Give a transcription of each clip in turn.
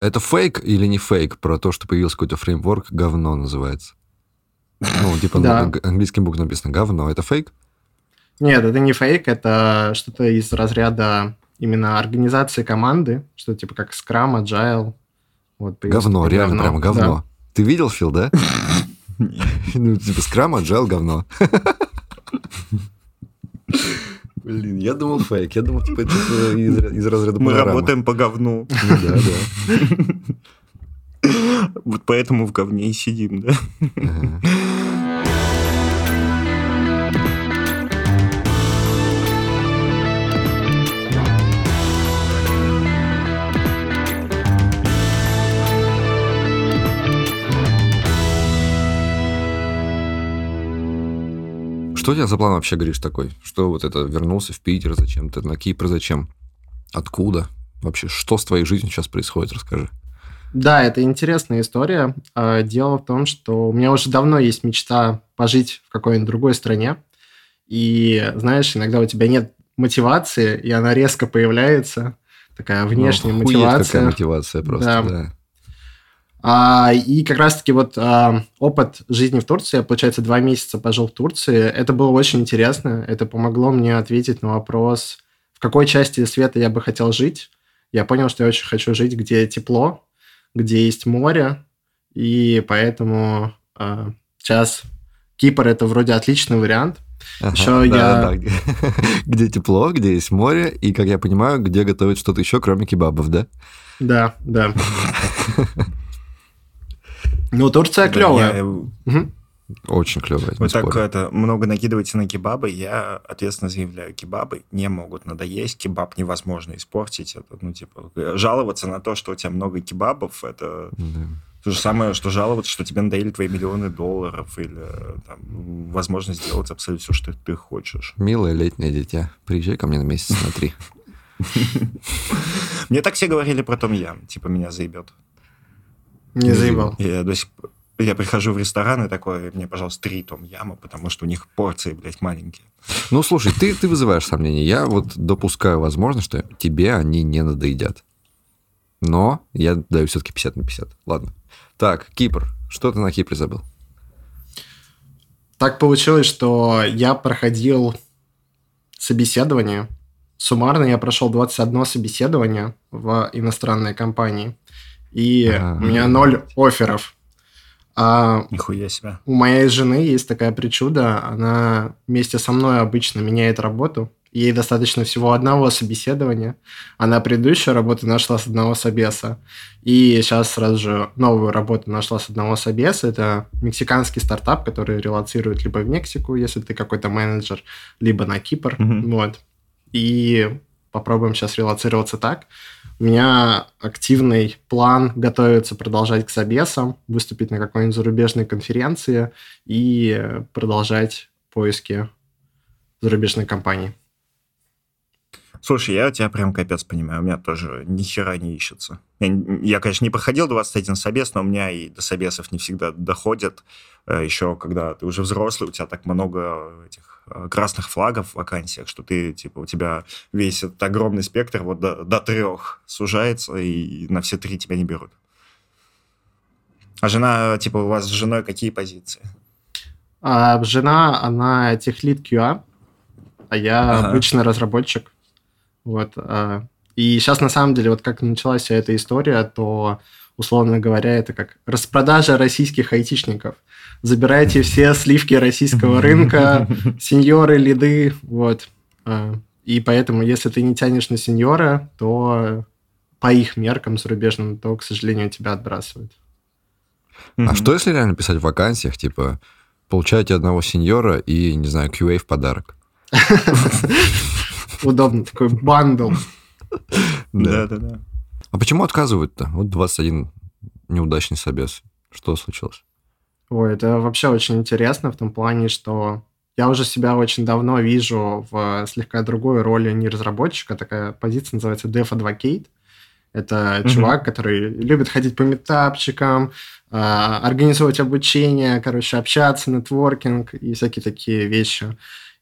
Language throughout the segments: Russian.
Это фейк или не фейк про то, что появился какой-то фреймворк, говно называется? Ну, типа Да. на английским буквам написано говно. Это фейк? Нет, это не фейк, это что-то из разряда именно организации команды, что типа как Scrum, Agile. Вот, Говно, реально прям Да. говно. Ты видел, Фил, да? Ну, типа скрам, agile, говно. Блин, я думал фейк. Я думал, типа, это типа, из, из разряда Мы панорамы. работаем по говну. Ну да, да. Вот поэтому в говне и сидим, да? Ага. Что у тебя за план вообще, Гриш, такой? Что вот это, вернулся в Питер зачем-то, на Кипр зачем? Откуда? Вообще, что с твоей жизнью сейчас происходит, расскажи. Да, это интересная история. А, Дело в том, что у меня уже давно есть мечта пожить в какой-нибудь другой стране. И, знаешь, иногда у тебя нет мотивации, и она резко появляется. Такая внешняя Ну, мотивация. какая мотивация просто, Да. да. А, и как раз-таки вот а, опыт жизни в Турции, я, получается, два месяца пожил в Турции. Это было очень интересно. Это помогло мне ответить на вопрос, в какой части света я бы хотел жить. Я понял, что я очень хочу жить, где тепло, где есть море. И поэтому а, сейчас Кипр – это вроде отличный вариант. Ага, Ещё я- да-да-да, где, где тепло, где есть море, и, как я понимаю, где готовят что-то еще, кроме кебабов, да? Да, да. Ну, Турция Да, клевая. я- Мгм. Очень клево, Вы так это много накидываете на кебабы, я ответственно заявляю, кебабы не могут надоесть, кебаб невозможно испортить. Это, ну, типа, жаловаться на то, что у тебя много кебабов, это то же самое, что жаловаться, что тебе надоели твои миллионы долларов или там, возможность сделать абсолютно все, что ты хочешь. Милое летнее дитя, приезжай ко мне на месяц на три. Мне так все говорили про Том Ям, типа, меня заебет. Не заебал. Я до сих Я прихожу в ресторан и такой, мне, пожалуйста, три Том Яма, потому что у них порции, блядь, маленькие. Ну, слушай, ты, ты вызываешь сомнения. Я вот допускаю возможность, что тебе они не надоедят. Но я даю все-таки 50 на 50. Ладно. Так, Кипр. Что ты на Кипре забыл? Так получилось, что я проходил собеседование. Суммарно я прошел 21 собеседование в иностранной компании. И А. у меня ноль офферов. А Нихуя себе. у моей жены есть такая причуда. Она вместе со мной обычно меняет работу. Ей достаточно всего одного собеседования. Она предыдущую работу нашла с одного собеса. И сейчас сразу же новую работу нашла с одного собеса. Это мексиканский стартап, который релацирует либо в Мексику, если ты какой-то менеджер, либо на Кипр. Мгм. Вот. И попробуем сейчас релацироваться так. У меня активный план готовиться продолжать к собесам, выступить на какой-нибудь зарубежной конференции и продолжать поиски зарубежной компании. Слушай, я тебя прям капец понимаю, у меня тоже ни хера не ищется. Я, я, конечно, не проходил 21 собес, но у меня и до собесов не всегда доходят. Э, Еще когда ты уже взрослый, у тебя так много этих э, красных флагов в вакансиях, что ты, типа, у тебя весь этот огромный спектр вот до, до трех сужается, и на все три тебя не берут. А жена, типа, у вас с женой какие позиции? А жена, она техлит QA, а я Ага. обычный разработчик. Вот. а, И сейчас, на самом деле, вот как началась вся эта история, то, условно говоря, это как распродажа российских айтишников. Забирайте все сливки российского рынка, сеньоры, лиды, вот. А, И поэтому, если ты не тянешь на сеньора, то по их меркам зарубежным, то, к сожалению, тебя отбрасывают. А что, если реально писать в вакансиях, типа, получаете одного сеньора и, не знаю, QA в подарок? Удобно, такой бандл. Да-да-да. А почему отказывают-то? Вот 21 неудачный собес. Что случилось? Ой, это вообще очень интересно в том плане, что я уже себя очень давно вижу в слегка другой роли не разработчика. Такая позиция называется Dev Advocate. Это Мгм. чувак, который любит ходить по метапчикам, а, организовывать обучение, короче, общаться, нетворкинг и всякие такие вещи.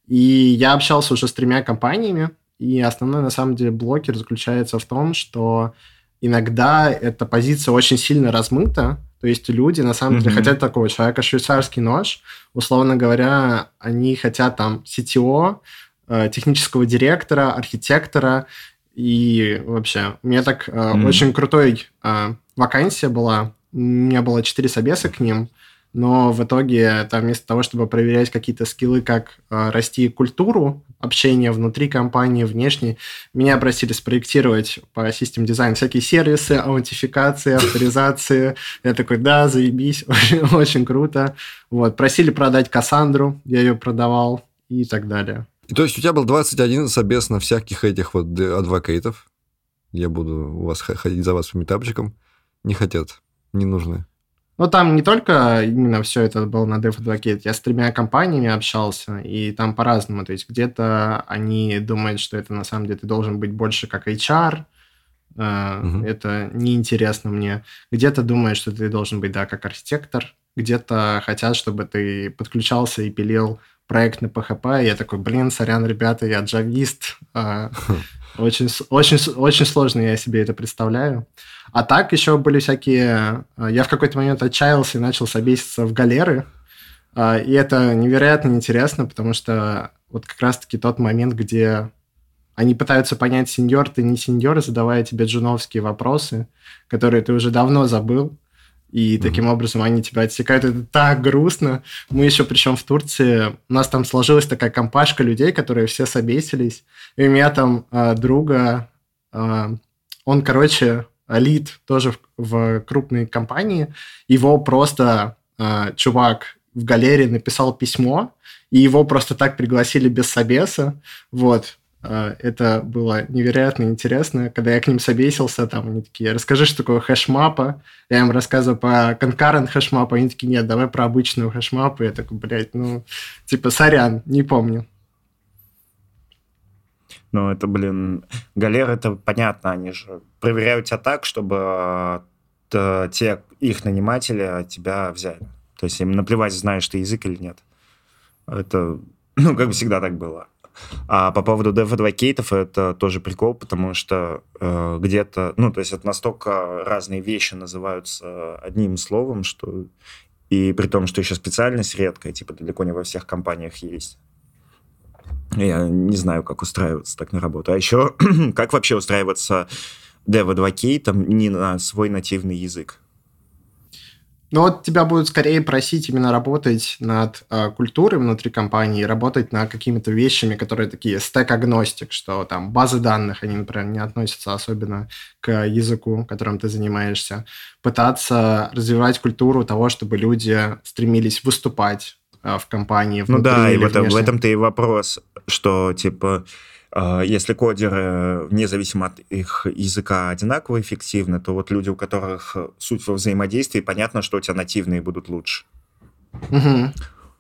И я общался уже с тремя компаниями, и основной, на самом деле, блокер заключается в том, что иногда эта позиция очень сильно размыта, то есть люди на самом деле Мгм. хотят такого человека швейцарский нож, условно говоря, они хотят там CTO, э, технического директора, архитектора, и вообще, у меня так Мгм. очень крутой э, вакансия была, у меня было четыре собеса к ним, но в итоге там вместо того, чтобы проверять какие-то скиллы, как э, расти культуру общения внутри компании, внешне, меня просили спроектировать по систем дизайн всякие сервисы, аутентификации, авторизации. Я такой, да, заебись, очень, очень круто. Вот, просили продать Кассандру, я ее продавал и так далее. То есть у тебя был 21 собес на всяких этих вот адвокатов. Я буду у вас ходить за вас по метапчикам. Не хотят, не нужны. Ну, там не только именно все это было на Dev Advocate, я с тремя компаниями общался, и там по-разному. То есть где-то они думают, что это на самом деле ты должен быть больше как HR, э, Мгм. это неинтересно мне. Где-то думают, что ты должен быть, да, как архитектор, где-то хотят, чтобы ты подключался и пилил проект на PHP, и я такой, блин, сорян, ребята, я джавист, э, очень, очень, очень сложно я себе это представляю. А так еще были всякие... э, Я в какой-то момент отчаялся и начал собеситься в галеры. А, И это невероятно интересно, потому что вот как раз-таки тот момент, где они пытаются понять, сеньор ты не сеньор, задавая тебе джуновские вопросы, которые ты уже давно забыл, и таким образом они тебя отсекают. Это так грустно. Мы еще, причем в Турции, у нас там сложилась такая компашка людей, которые все собесились. И у меня там а, друга, а, он, короче, лид тоже в, в крупной компании. Его просто а, чувак в галерее написал письмо, и его просто так пригласили без собеса. Вот. А, Это было невероятно интересно. Когда я к ним собесился, там они такие, расскажи, что такое хэшмапа. Я им рассказываю по concurrent хэшмапа, они такие, нет, давай про обычную хэшмапу. Я такой, блядь, ну, типа, сорян, не помню. Ну, это, блин, галеры, это понятно, они же проверяют тебя так, чтобы э, те, их наниматели тебя взяли. То есть им наплевать, знаешь ты язык или нет. Это, ну, как бы всегда так было. А по поводу dev-адвокатов это тоже прикол, потому что э, где-то, ну, то есть это настолько разные вещи называются одним словом, что и при том, что еще специальность редкая, типа далеко не во всех компаниях есть. Я не знаю, как устраиваться так на работу. А еще, как вообще устраиваться dev-адвокейтом не на свой нативный язык? Ну вот тебя будут скорее просить именно работать над э, культурой внутри компании, работать над какими-то вещами, которые такие стек-агностик, что там базы данных, они, например, не относятся особенно к языку, которым ты занимаешься. Пытаться развивать культуру того, чтобы люди стремились выступать э, в компании. Ну внутри да, и в, этом, в этом-то и вопрос, что, типа, э, если кодеры, независимо от их языка, одинаково эффективны, то вот люди, у которых суть во взаимодействии, понятно, что у тебя нативные будут лучше. Мгм.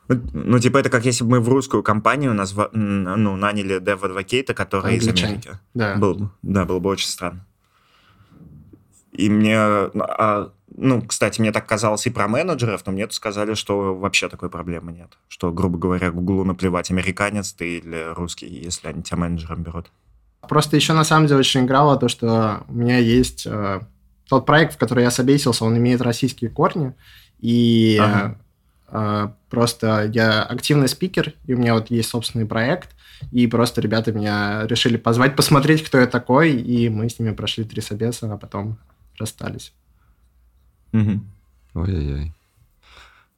Ну, ну, типа, это как если бы мы в русскую компанию назва... ну, наняли dev-адвокейта, который из Англичане. Америки. Да. Был, бы- да, было бы очень странно. И мне, ну, а, ну, кстати, мне так казалось и про менеджеров, но мне тут сказали, что вообще такой проблемы нет. Что, грубо говоря, Гуглу наплевать, американец ты или русский, если они тебя менеджером берут. Просто еще на самом деле очень играло то, что у меня есть э, тот проект, в который я собесился, он имеет российские корни, и Ага. э, просто я активный спикер, и у меня вот есть собственный проект, и просто ребята меня решили позвать посмотреть, кто я такой, и мы с ними прошли три собеса, а потом расстались. Ой-ой-ой.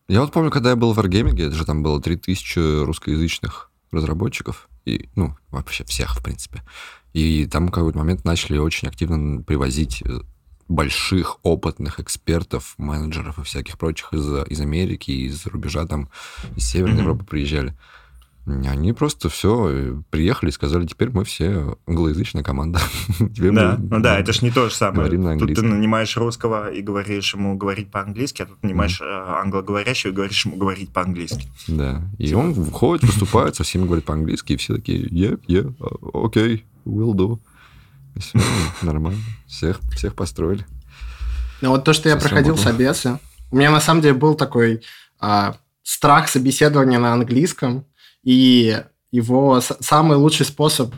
Я вот помню, когда я был в Wargaming, это же там было 3000 русскоязычных разработчиков, и, ну, вообще всех, в принципе. И там в какой-то момент начали очень активно привозить э, больших, опытных экспертов, менеджеров и всяких прочих из, из Америки, из рубежа, там, из Северной. Европы приезжали. Они просто все приехали и сказали, теперь мы все англоязычная команда. Да, мы, ну да, это ж не то же самое. говорим на Тут ты нанимаешь русского и говоришь ему говорить по-английски, а тут нанимаешь э, англоговорящего и говоришь ему говорить по-английски. Да. И он входит, выступает, со всеми говорит по-английски, и все такие, yeah, yeah, окей, will do. И всё, нормально. Всех, всех построили. Но вот то, что я проходил сработало. собесы, у меня на самом деле был такой а, страх собеседования на английском, и его самый лучший способ,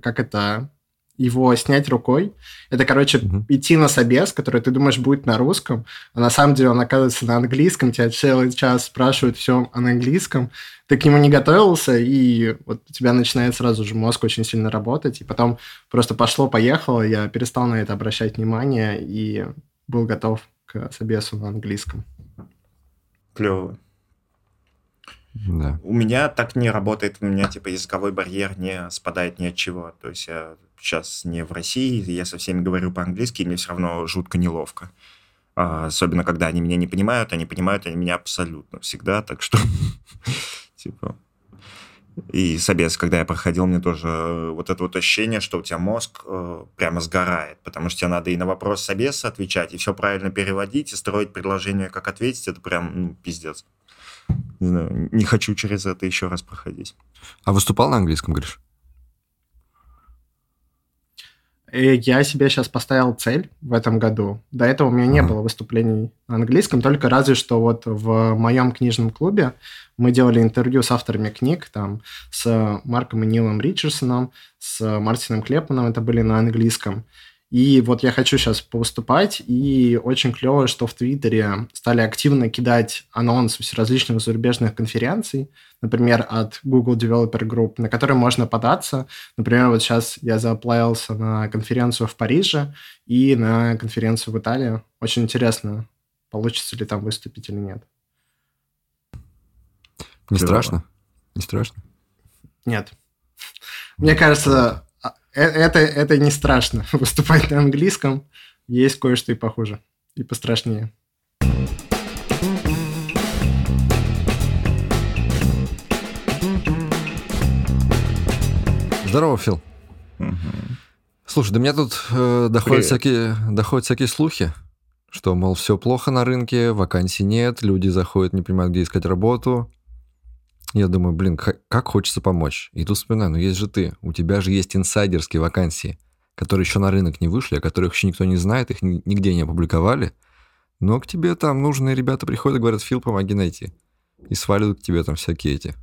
как это его снять рукой. Это, короче, Мгм. идти на собес, который ты думаешь будет на русском, а на самом деле он оказывается на английском, тебя целый час спрашивают все на английском, ты к нему не готовился, и вот у тебя начинает сразу же мозг очень сильно работать, и потом просто пошло-поехало, я перестал на это обращать внимание и был готов к собесу на английском. Клево. Да. У меня так не работает, у меня типа языковой барьер не спадает ни от чего. То есть я сейчас не в России, я со всеми говорю по-английски, и мне все равно жутко неловко. А, особенно, когда они меня не понимают, они понимают они меня абсолютно всегда, так что, типа... И собес, когда я проходил, мне тоже э, вот это вот ощущение, что у тебя мозг э, прямо сгорает, потому что тебе надо и на вопрос собеса отвечать, и все правильно переводить, и строить предложение, как ответить, это прям ну, пиздец. Не знаю, не хочу через это еще раз проходить. А выступал на английском, говоришь? И я себе сейчас поставил цель в этом году. До этого у меня не было выступлений на английском, только разве что вот в моем книжном клубе мы делали интервью с авторами книг, там, с Марком и Нилом Ричардсоном, с Мартином Клепманом, это были на английском. И вот я хочу сейчас повыступать, и очень клево, что в Твиттере стали активно кидать анонсы всеразличных зарубежных конференций, например, от Google Developer Group, на которые можно податься. Например, вот сейчас я заплавился на конференцию в Париже и на конференцию в Италии. Очень интересно, получится ли там выступить или нет. Не Клево. страшно? Не страшно? Нет. Мне кажется, это, это не страшно. Выступать на английском есть кое-что и похуже, и пострашнее. Здорово, Фил. Слушай, до меня тут э, доходят, Привет. всякие, доходят всякие слухи, что, мол, все плохо на рынке, вакансий нет, люди заходят, не понимают, где искать работу. Я думаю, блин, ка- как хочется помочь. И тут вспоминаю, ну есть же ты, у тебя же есть инсайдерские вакансии, которые еще на рынок не вышли, о которых еще никто не знает, их ни- нигде не опубликовали. Но к тебе там нужные ребята приходят и говорят, Фил, помоги найти. И сваливают к тебе там всякие эти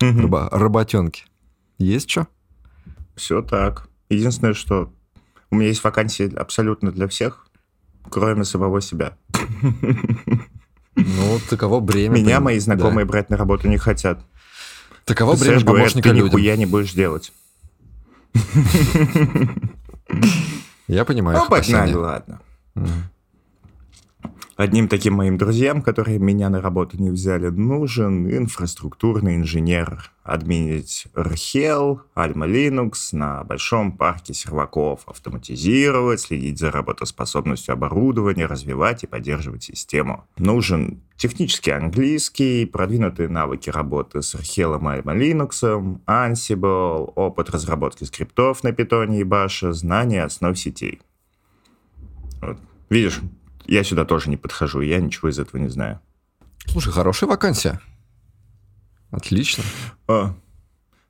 Мгм. рыба- работенки. Есть что? Все так. Единственное, что у меня есть вакансии абсолютно для всех, кроме самого себя. Ну, таково бремя. Меня мои знакомые Да. брать на работу не хотят. Таково Представляешь, бремя говорят, помощника ты людям. нихуя не будешь делать. Я понимаю Ну, погнали, ладно. Одним таким моим друзьям, которые меня на работу не взяли, нужен инфраструктурный инженер. Админить RHEL, Alma Linux на большом парке серваков, автоматизировать, следить за работоспособностью оборудования, развивать и поддерживать систему. Нужен технический английский, продвинутые навыки работы с RHEL и Linux, Ansible, опыт разработки скриптов на питоне и баше, знания основ сетей. Вот. Видишь, я сюда тоже не подхожу, я ничего из этого не знаю. Слушай, хорошая вакансия. Отлично. А,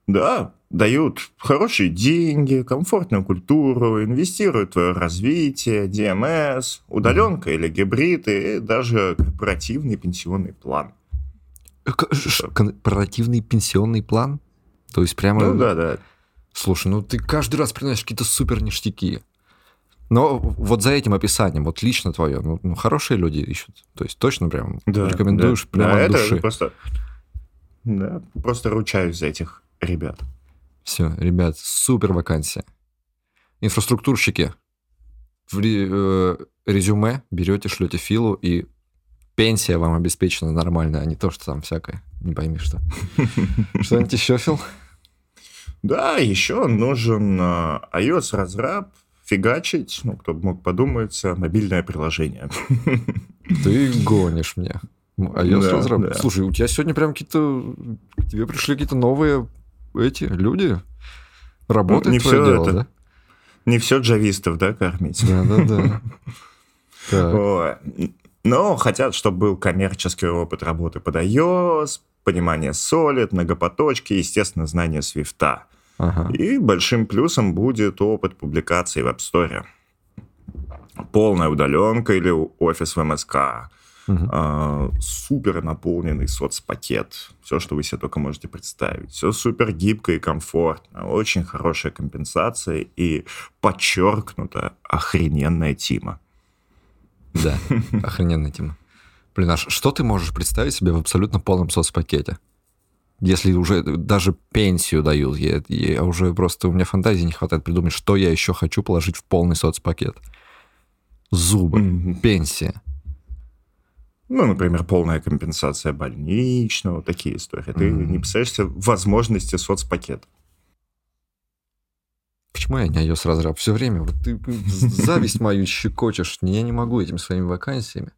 да, дают хорошие деньги, комфортную культуру, инвестируют в твое развитие, DMS, удаленка или гибрид и даже корпоративный пенсионный план. Э, Корпоративный пенсионный план? То есть прямо... Ну да, да. Слушай, ну ты каждый раз приносишь какие-то супер ништяки. Но вот за этим описанием, вот лично твое, ну, ну, хорошие люди ищут. То есть точно прям да рекомендуешь да. прямо Да, от это души. просто... Да, просто ручаюсь за этих ребят. Все, ребят, супер вакансия. Инфраструктурщики. В э, резюме берете, шлете Филу, и пенсия вам обеспечена нормальная, а не то, что там всякое. Не пойми что. Что-нибудь еще, Фил? Да, еще нужен э, iOS разраб, фигачить, ну, кто бы мог подумать, э, мобильное приложение. Ты гонишь мне. М, А я Да, разраб- да. Слушай, у тебя сегодня прям какие-то... К тебе пришли какие-то новые эти люди. Работает Ну, не твое всё дело, это. да? Не все джавистов, да, кормить? Да-да-да. Но хотят, чтобы был коммерческий опыт работы под iOS, понимание Solid, многопоточки, естественно, знание Свифта. Ага. И большим плюсом будет опыт публикации в App Store. Полная удаленка или офис в МСК. Мгм. а, супер наполненный соцпакет, все, что вы себе только можете представить. Все супер гибко и комфортно, очень хорошая компенсация и подчеркнуто охрененная тима. Да, охрененная тема. Блин, а что ты можешь представить себе в абсолютно полном соцпакете? Если уже даже пенсию дают, я, я уже просто, у меня фантазии не хватает придумать, что я еще хочу положить в полный соцпакет. Зубы, Мгм. пенсия. Ну, например, полная компенсация больничного, такие истории. Ты Мгм. не представляешь себе возможности соцпакета. Почему я не iOS разраб? Все время вот ты зависть мою щекочешь. Я не могу этими своими вакансиями.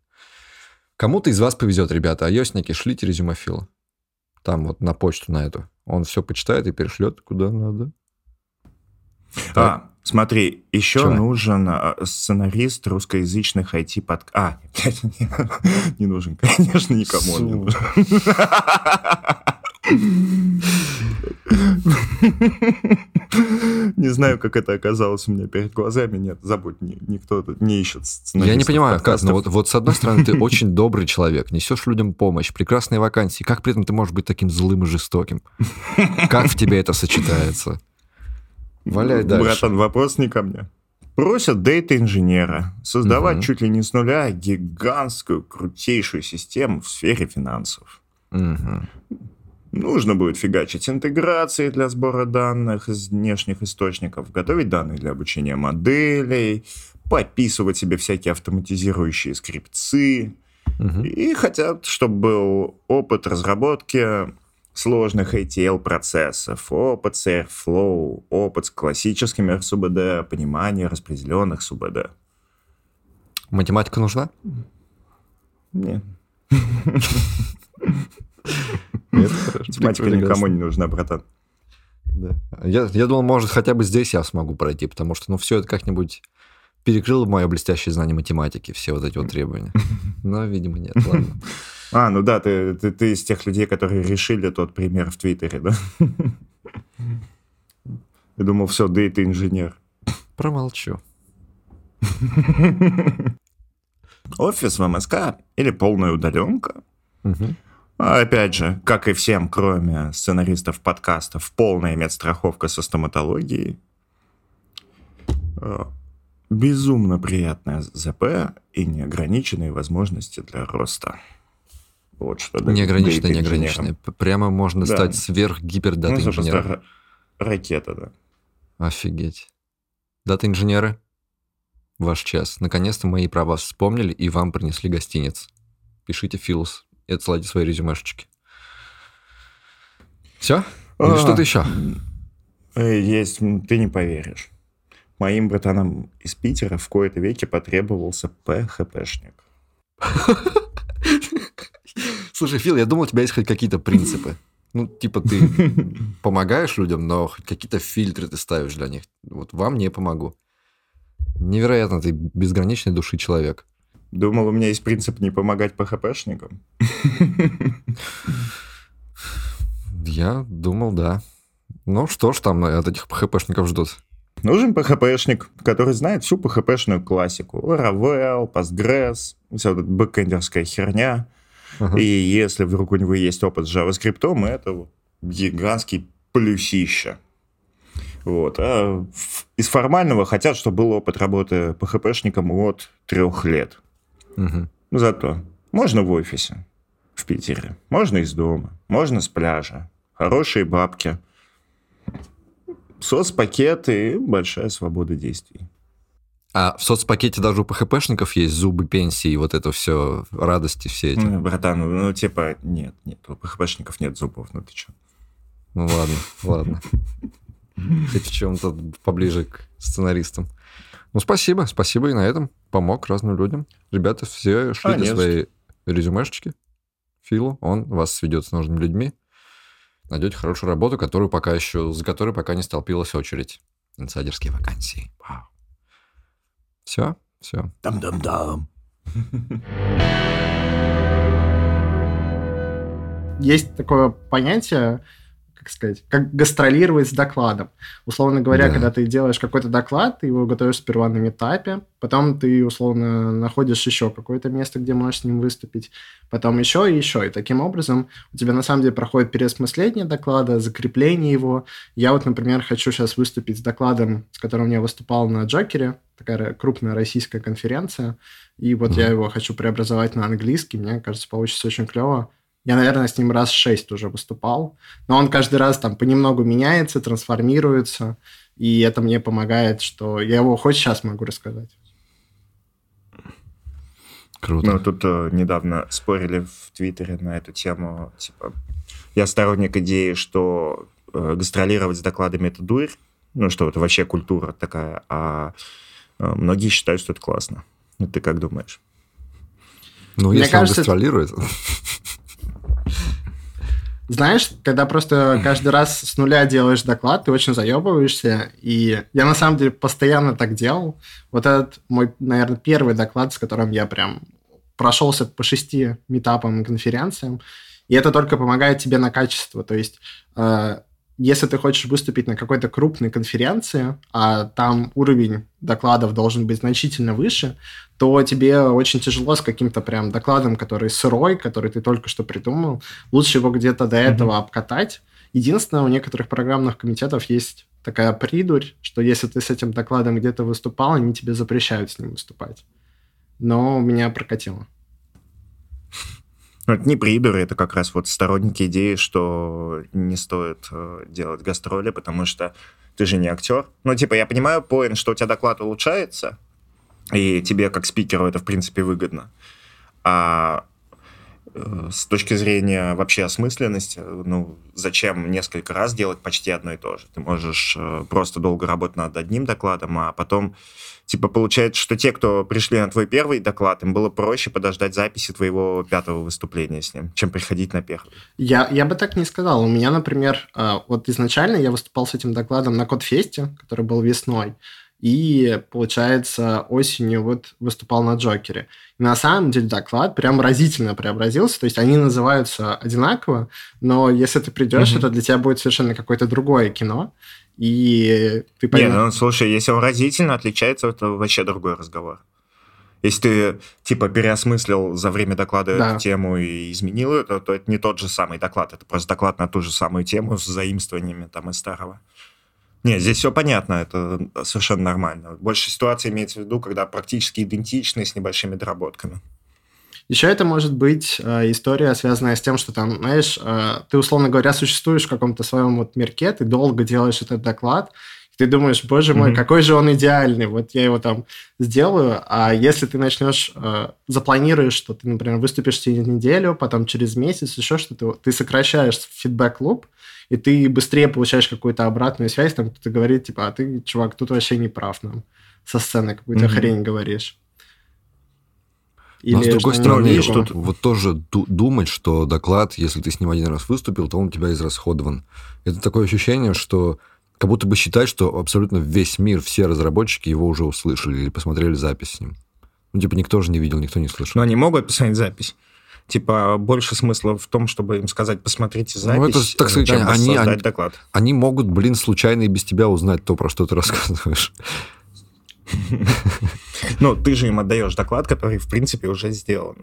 Кому-то из вас повезет, ребята. Айосники, шлите резюме Фила. Там вот на почту на эту. Он все почитает и перешлет куда надо. Так. А, смотри, еще Чё? нужен сценарист русскоязычных IT под... А, не, нужен, конечно, никому он не нужен. Не знаю, как это оказалось у меня перед глазами. Нет, забудь, ни- никто тут не ищет Я не понимаю, как. подкастов. Ну вот, вот с одной стороны, ты очень добрый человек, несешь людям помощь, прекрасные вакансии. Как при этом ты можешь быть таким злым и жестоким? Как в тебе это сочетается? Валяй дальше. Братан, вопрос не ко мне. Просят дейта-инженера создавать Мгм. чуть ли не с нуля гигантскую, крутейшую систему в сфере финансов. Мгм. Нужно будет фигачить интеграции для сбора данных из внешних источников, готовить данные для обучения моделей, пописывать себе всякие автоматизирующие скрипты. Мгм. И хотят, чтобы был опыт разработки сложных ATL-процессов, опыт с Airflow, опыт с классическими РСУБД, понимание распределенных СУБД. Математика нужна? Нет. математика никому не нужна, братан. Да. Я, я думал, может, хотя бы здесь я смогу пройти, потому что, ну, все это как-нибудь перекрыло мое блестящее знание математики, все вот эти вот требования. Но, видимо, нет, ладно. А, ну да, ты, ты, ты из тех людей, которые решили тот пример в Твиттере, да? Я думал, все, дейта-инженер. Промолчу. Офис в МСК или полная удаленка? Мгм. Опять же, как и всем, кроме сценаристов подкастов, полная медстраховка со стоматологией. Э, Безумно приятное ЗП и неограниченные возможности для роста. Вот что неограниченное. П- Прямо можно Да. стать сверх-гипер-дата Ну, ракета, да. Офигеть. Дата-инженеры, ваш час. Наконец-то мои про вас вспомнили и вам принесли гостиниц. Пишите Филус и отсылайте свои резюмешечки. Все? Или А, что-то еще? э, Есть, ты не поверишь. Моим братанам из Питера в кои-то веке потребовался ПХПшник. Слушай, Фил, я думал, у тебя есть хоть какие-то принципы. Ну, типа ты помогаешь людям, но хоть какие-то фильтры ты ставишь для них. Вот вам не помогу. Невероятно, ты безграничной души человек. Думал, у меня есть принцип не помогать ПХПшникам. Я думал, да. Ну, что ж там от этих ПХПшников ждут? Нужен ПХПшник, который знает всю ПХПшную классику. Laravel, Postgres, вся вот эта бэкэндерская херня. Ага. И если вдруг у него есть опыт с JavaScript, это вот гигантский плюсища. Вот. А из формального хотят, чтобы был опыт работы ПХПшником от трех лет. Ну, Зато можно в офисе в Питере, можно из дома, можно с пляжа. Хорошие бабки. Соцпакет и большая свобода действий. А в соцпакете даже у ПХПшников есть зубы пенсии, и вот это все, радости все эти. Ну, братан, ну, типа, нет, нет, у ПХПшников нет зубов, ну ты что? Ну ладно, ладно. Хоть в чем-то поближе к сценаристам. Ну, спасибо, спасибо и на этом. Помог разным людям. Ребята, все шлите не за свои резюмешечки Филу, он вас сведет с нужными людьми. Найдете хорошую работу, которую пока еще, за которой пока не столпилась очередь. Инсайдерские вакансии. Вау. Все, все. Дам-дам-дам. Есть такое понятие, как сказать, как гастролировать с докладом. Условно говоря, Да. когда ты делаешь какой-то доклад, ты его готовишь сперва на метапе, потом ты, условно, находишь еще какое-то место, где можешь с ним выступить, потом еще и еще. И таким образом у тебя на самом деле проходит переосмысление доклада, закрепление его. Я вот, например, хочу сейчас выступить с докладом, с которым я выступал на Джокере, такая крупная российская конференция, и вот я Мгм. его хочу преобразовать на английский, мне кажется, получится очень клево. Я, наверное, с ним раз шесть уже выступал, но он каждый раз там понемногу меняется, трансформируется, и это мне помогает, что я его хоть сейчас могу рассказать. Круто. Ну, тут э, недавно спорили в Твиттере на эту тему. Типа, я сторонник идеи, что э, гастролировать с докладами это дурь, ну, что это вообще культура такая, а э, многие считают, что это классно. Ну, ты как думаешь? ну, мне если он кажется, гастролирует... Знаешь, когда просто каждый раз с нуля делаешь доклад, ты очень заебываешься. И я на самом деле постоянно так делал. Вот этот мой, наверное, первый доклад, с которым я прям прошелся по шести метапам и конференциям. И это только помогает тебе на качество. То есть, э, если ты хочешь выступить на какой-то крупной конференции, а там уровень докладов должен быть значительно выше, то тебе очень тяжело с каким-то прям докладом, который сырой, который ты только что придумал. Лучше его где-то до этого обкатать. Единственное, у некоторых программных комитетов есть такая придурь, что если ты с этим докладом где-то выступал, они тебе запрещают с ним выступать. Но меня прокатило. Ну, это не придуры, это как раз вот сторонники идеи, что не стоит э, делать гастроли, потому что ты же не актер. Ну, типа, я понимаю, поинт, что у тебя доклад улучшается, и тебе, как спикеру, это, в принципе, выгодно. А с точки зрения вообще осмысленности, э, ну, зачем несколько раз делать почти одно и то же? Ты можешь э, просто долго работать над одним докладом, а потом, типа, получается, что те, кто пришли на твой первый доклад, им было проще подождать записи твоего пятого выступления с ним, чем приходить на первый. Я, я бы так не сказал. У меня, например, э, вот изначально я выступал с этим докладом на Кодфесте, который был весной, и, получается, осенью вот выступал на Джокере. И на самом деле доклад прям разительно преобразился, то есть они называются одинаково, но если ты придешь, Мгм. это для тебя будет совершенно какое-то другое кино, и ты Не, поймешь... ну, слушай, если он разительно отличается, это вообще другой разговор. Если ты, типа, переосмыслил за время доклада Да. эту тему и изменил ее, то, то это не тот же самый доклад. Это просто доклад на ту же самую тему с заимствованиями там из старого. Не, здесь все понятно, это совершенно нормально. Больше ситуация имеется в виду, когда практически идентичны с небольшими доработками. Еще это может быть э, история, связанная с тем, что там, знаешь, э, ты, условно говоря, существуешь в каком-то своем вот мирке, ты долго делаешь этот доклад, ты думаешь, боже мой, Мгм. какой же он идеальный, вот я его там сделаю, а если ты начнешь, э, запланируешь, что ты, например, выступишь через неделю, потом через месяц, еще что-то, ты сокращаешь фидбэк-луп, и ты быстрее получаешь какую-то обратную связь, там кто-то говорит, типа, а ты, чувак, тут вообще не прав нам, со сцены какую-то Мгм. хрень говоришь. Но, с другой стороны, что вот тоже ду- думать, что доклад, если ты с ним один раз выступил, то он у тебя израсходован. Это такое ощущение, что как будто бы считать, что абсолютно весь мир, все разработчики его уже услышали или посмотрели запись с ним. Ну, типа, никто же не видел, никто не слышал. Но они могут посмотреть запись. Типа, больше смысла в том, чтобы им сказать, посмотрите запись, Ну, это, так сказать, чем они- они- доклад. Они могут, блин, случайно и без тебя узнать то, про что ты рассказываешь. Ну, ты же им отдаешь доклад, который, в принципе, уже сделан.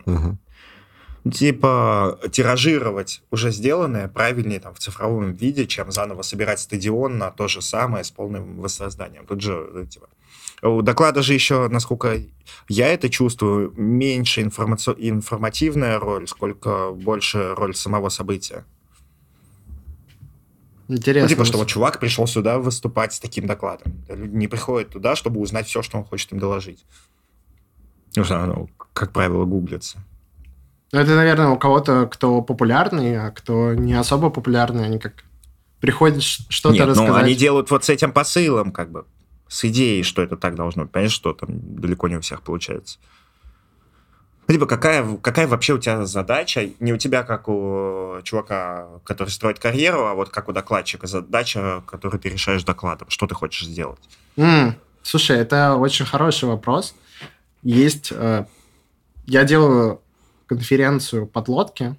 Типа, тиражировать уже сделанное правильнее там, в цифровом виде, чем заново собирать стадион на то же самое с полным воссозданием. Тут же, э, типа, у доклада же еще, насколько я это чувствую, меньше информаци- информативная роль, сколько больше роль самого события. Интересно. Ну, типа, что вот чувак пришел сюда выступать с таким докладом. Люди не приходят туда, чтобы узнать все, что он хочет им доложить. Ну, оно, как правило, гуглится. Ну, это, наверное, у кого-то, кто популярный, а кто не особо популярный, они как приходят что-то Нет, рассказать. ну, они делают вот с этим посылом, как бы, с идеей, что это так должно быть. Понимаешь, что там далеко не у всех получается. Типа, какая, какая вообще у тебя задача? Не у тебя, как у чувака, который строит карьеру, а вот как у докладчика задача, которую ты решаешь докладом. Что ты хочешь сделать? М, Слушай, это очень хороший вопрос. Есть... э, я делаю конференцию подлодки,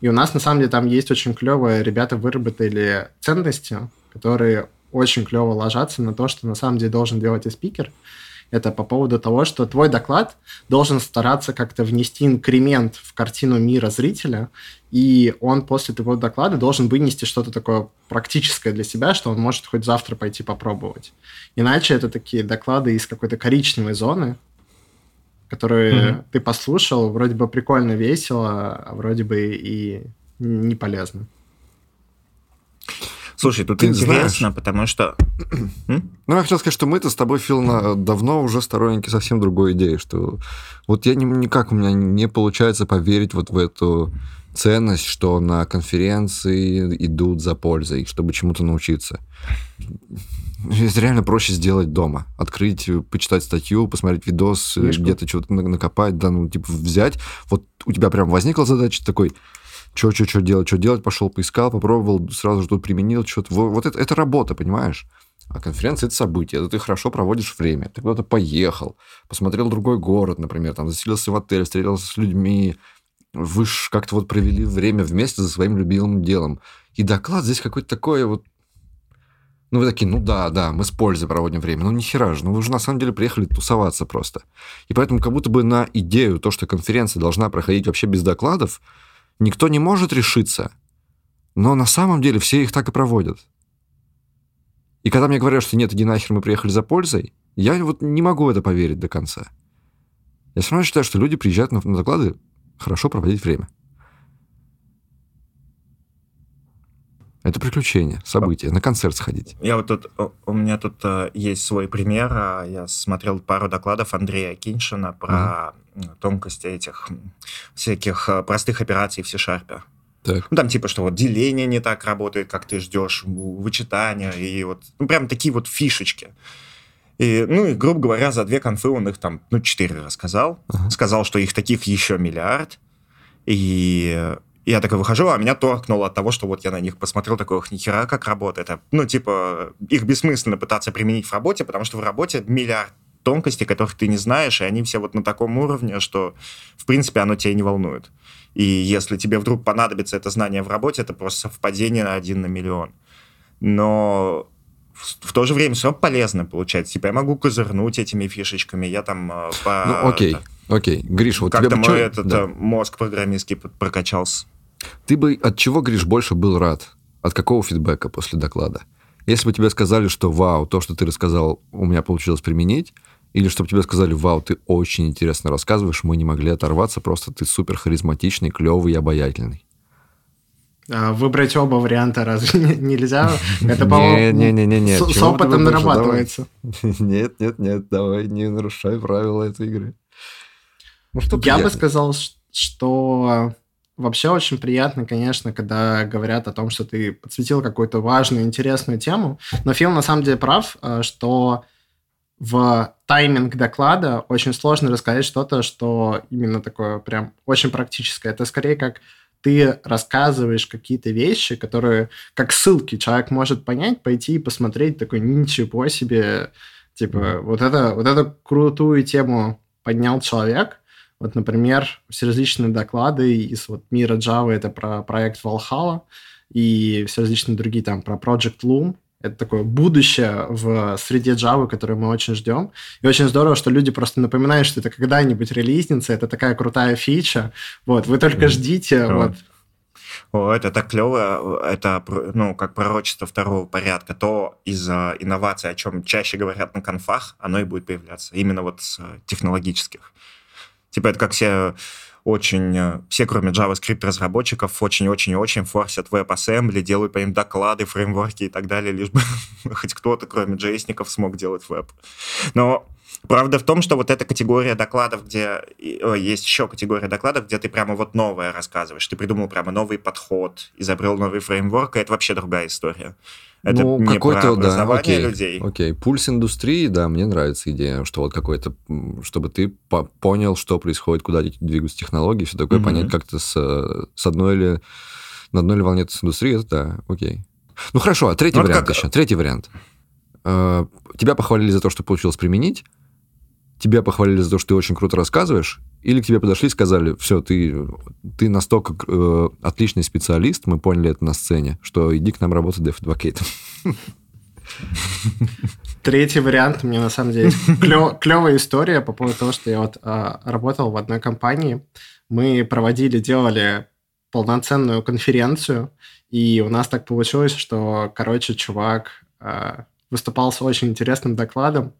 И у нас, на самом деле, там есть очень клевые ребята выработали ценности, которые очень клево ложатся на то, что на самом деле должен делать и спикер. Это по поводу того, что твой доклад должен стараться как-то внести инкремент в картину мира зрителя, и он после твоего доклада должен вынести что-то такое практическое для себя, что он может хоть завтра пойти попробовать. Иначе это такие доклады из какой-то коричневой зоны, которые mm-hmm. ты послушал, вроде бы прикольно, весело, а вроде бы и не полезно. Слушай, тут Ты интересно, знаешь, потому что... Ну, я хотел сказать, что мы-то с тобой, Фил, на, давно уже сторонники совсем другой идеи, что вот я не, никак у меня не получается поверить вот в эту ценность, что на конференции идут за пользой, чтобы чему-то научиться. Это реально проще сделать дома. Открыть, почитать статью, посмотреть видос, где-то что-то накопать, да, ну, типа взять. Вот у тебя прям возникла задача такой, что, что, что делать, что делать, пошел, поискал, попробовал, сразу же тут применил, что-то. Вот это, это работа, понимаешь? А конференция – это событие, это ты хорошо проводишь время. Ты куда-то поехал, посмотрел другой город, например, там заселился в отель, встретился с людьми, вы как-то вот провели время вместе за своим любимым делом. И доклад здесь какой-то такой вот ну, вы такие, ну да, да, мы с пользой проводим время. Ну, нихера же, ну вы же на самом деле приехали тусоваться просто. И поэтому как будто бы на идею, то, что конференция должна проходить вообще без докладов, Никто не может решиться, но на самом деле все их так и проводят. И когда мне говорят, что нет, иди нахер, мы приехали за пользой, я вот не могу в это поверить до конца. Я все равно считаю, что люди приезжают на, на доклады хорошо проводить время. Это приключение, событие, на концерт сходить. Я вот тут, у меня тут э, есть свой пример. А, я смотрел пару докладов Андрея Киншина про угу. тонкости этих всяких э, простых операций в C-Sharp. Так. Ну, там типа, что вот деление не так работает, как ты ждешь, вычитание, и вот, ну, прям такие вот фишечки. И, ну, и, грубо говоря, за две конфы он их там, ну, четыре рассказал. Ага. Сказал, что их таких еще миллиард. И я такой выхожу, а меня торкнуло от того, что вот я на них посмотрел, такой, ох, нихера, как работает. Это, ну, типа, их бессмысленно пытаться применить в работе, потому что в работе миллиард тонкостей, которых ты не знаешь, и они все вот на таком уровне, что, в принципе, оно тебя не волнует. И если тебе вдруг понадобится это знание в работе, это просто совпадение на один на миллион. Но в, в то же время все полезно получается. Типа я могу козырнуть этими фишечками, я там э, по... Ну, окей, это, окей. Гриш, вот как-то мой этот да. Э, мозг программистский прокачался. Ты бы от чего, Гриш, больше был рад? От какого фидбэка после доклада? Если бы тебе сказали, что вау, то, что ты рассказал, у меня получилось применить, или чтобы тебе сказали, вау, ты очень интересно рассказываешь, мы не могли оторваться, просто ты супер харизматичный, клевый и обаятельный. А, выбрать оба варианта разве нельзя? Это, по-моему, не, не, не, не. с, с опытом нарабатывается. Нет, нет, нет, давай не нарушай правила этой игры. Ну, что Я бы сказал, что Вообще очень приятно, конечно, когда говорят о том, что ты подсветил какую-то важную, интересную тему. Но Фил на самом деле прав, э, что в тайминг доклада очень сложно рассказать что-то, что именно такое прям очень практическое. Это скорее как ты рассказываешь какие-то вещи, которые как ссылки человек может понять, пойти и посмотреть, такой, ничего себе, типа, вот, это, вот эту крутую тему поднял человек, вот, например, все различные доклады из вот мира Java, это про проект Valhalla, и все различные другие там про Project Loom, это такое будущее в среде Java, которое мы очень ждем. И очень здорово, что люди просто напоминают, что это когда-нибудь релизнится, это такая крутая фича. Вот, вы только ждите. Вот. О, это так клево, это, ну, как пророчество второго порядка, то из инноваций, о чем чаще говорят на конфах, оно и будет появляться, именно вот с технологических. Типа это как все очень, э, все, кроме JavaScript-разработчиков, очень-очень-очень форсят WebAssembly, делают по ним доклады, фреймворки и так далее, лишь бы хоть кто-то, кроме js смог делать веб. Но Правда в том, что вот эта категория докладов, где о, есть еще категория докладов, где ты прямо вот новое рассказываешь, ты придумал прямо новый подход, изобрел новый фреймворк, и это вообще другая история. Это ну, не какой-то, да, окей, людей. Окей, пульс индустрии, да, мне нравится идея, что вот какой-то, чтобы ты по понял, что происходит, куда двигаются технологии, все такое, mm-hmm. понять как-то с, с одной или на одной ли волне с индустрией, это да, окей. Ну хорошо, а третий ну, вариант как... еще, третий вариант. Э, тебя похвалили за то, что получилось применить, тебя похвалили за то, что ты очень круто рассказываешь, Или к тебе подошли и сказали, все, ты, ты настолько э, отличный специалист, мы поняли это на сцене, что иди к нам работать Advocate. Третий вариант, меня на самом деле клев, клевая история по поводу того, что я вот а, работал в одной компании. Мы проводили, делали полноценную конференцию, и у нас так получилось, что, короче, чувак а, выступал с очень интересным докладом,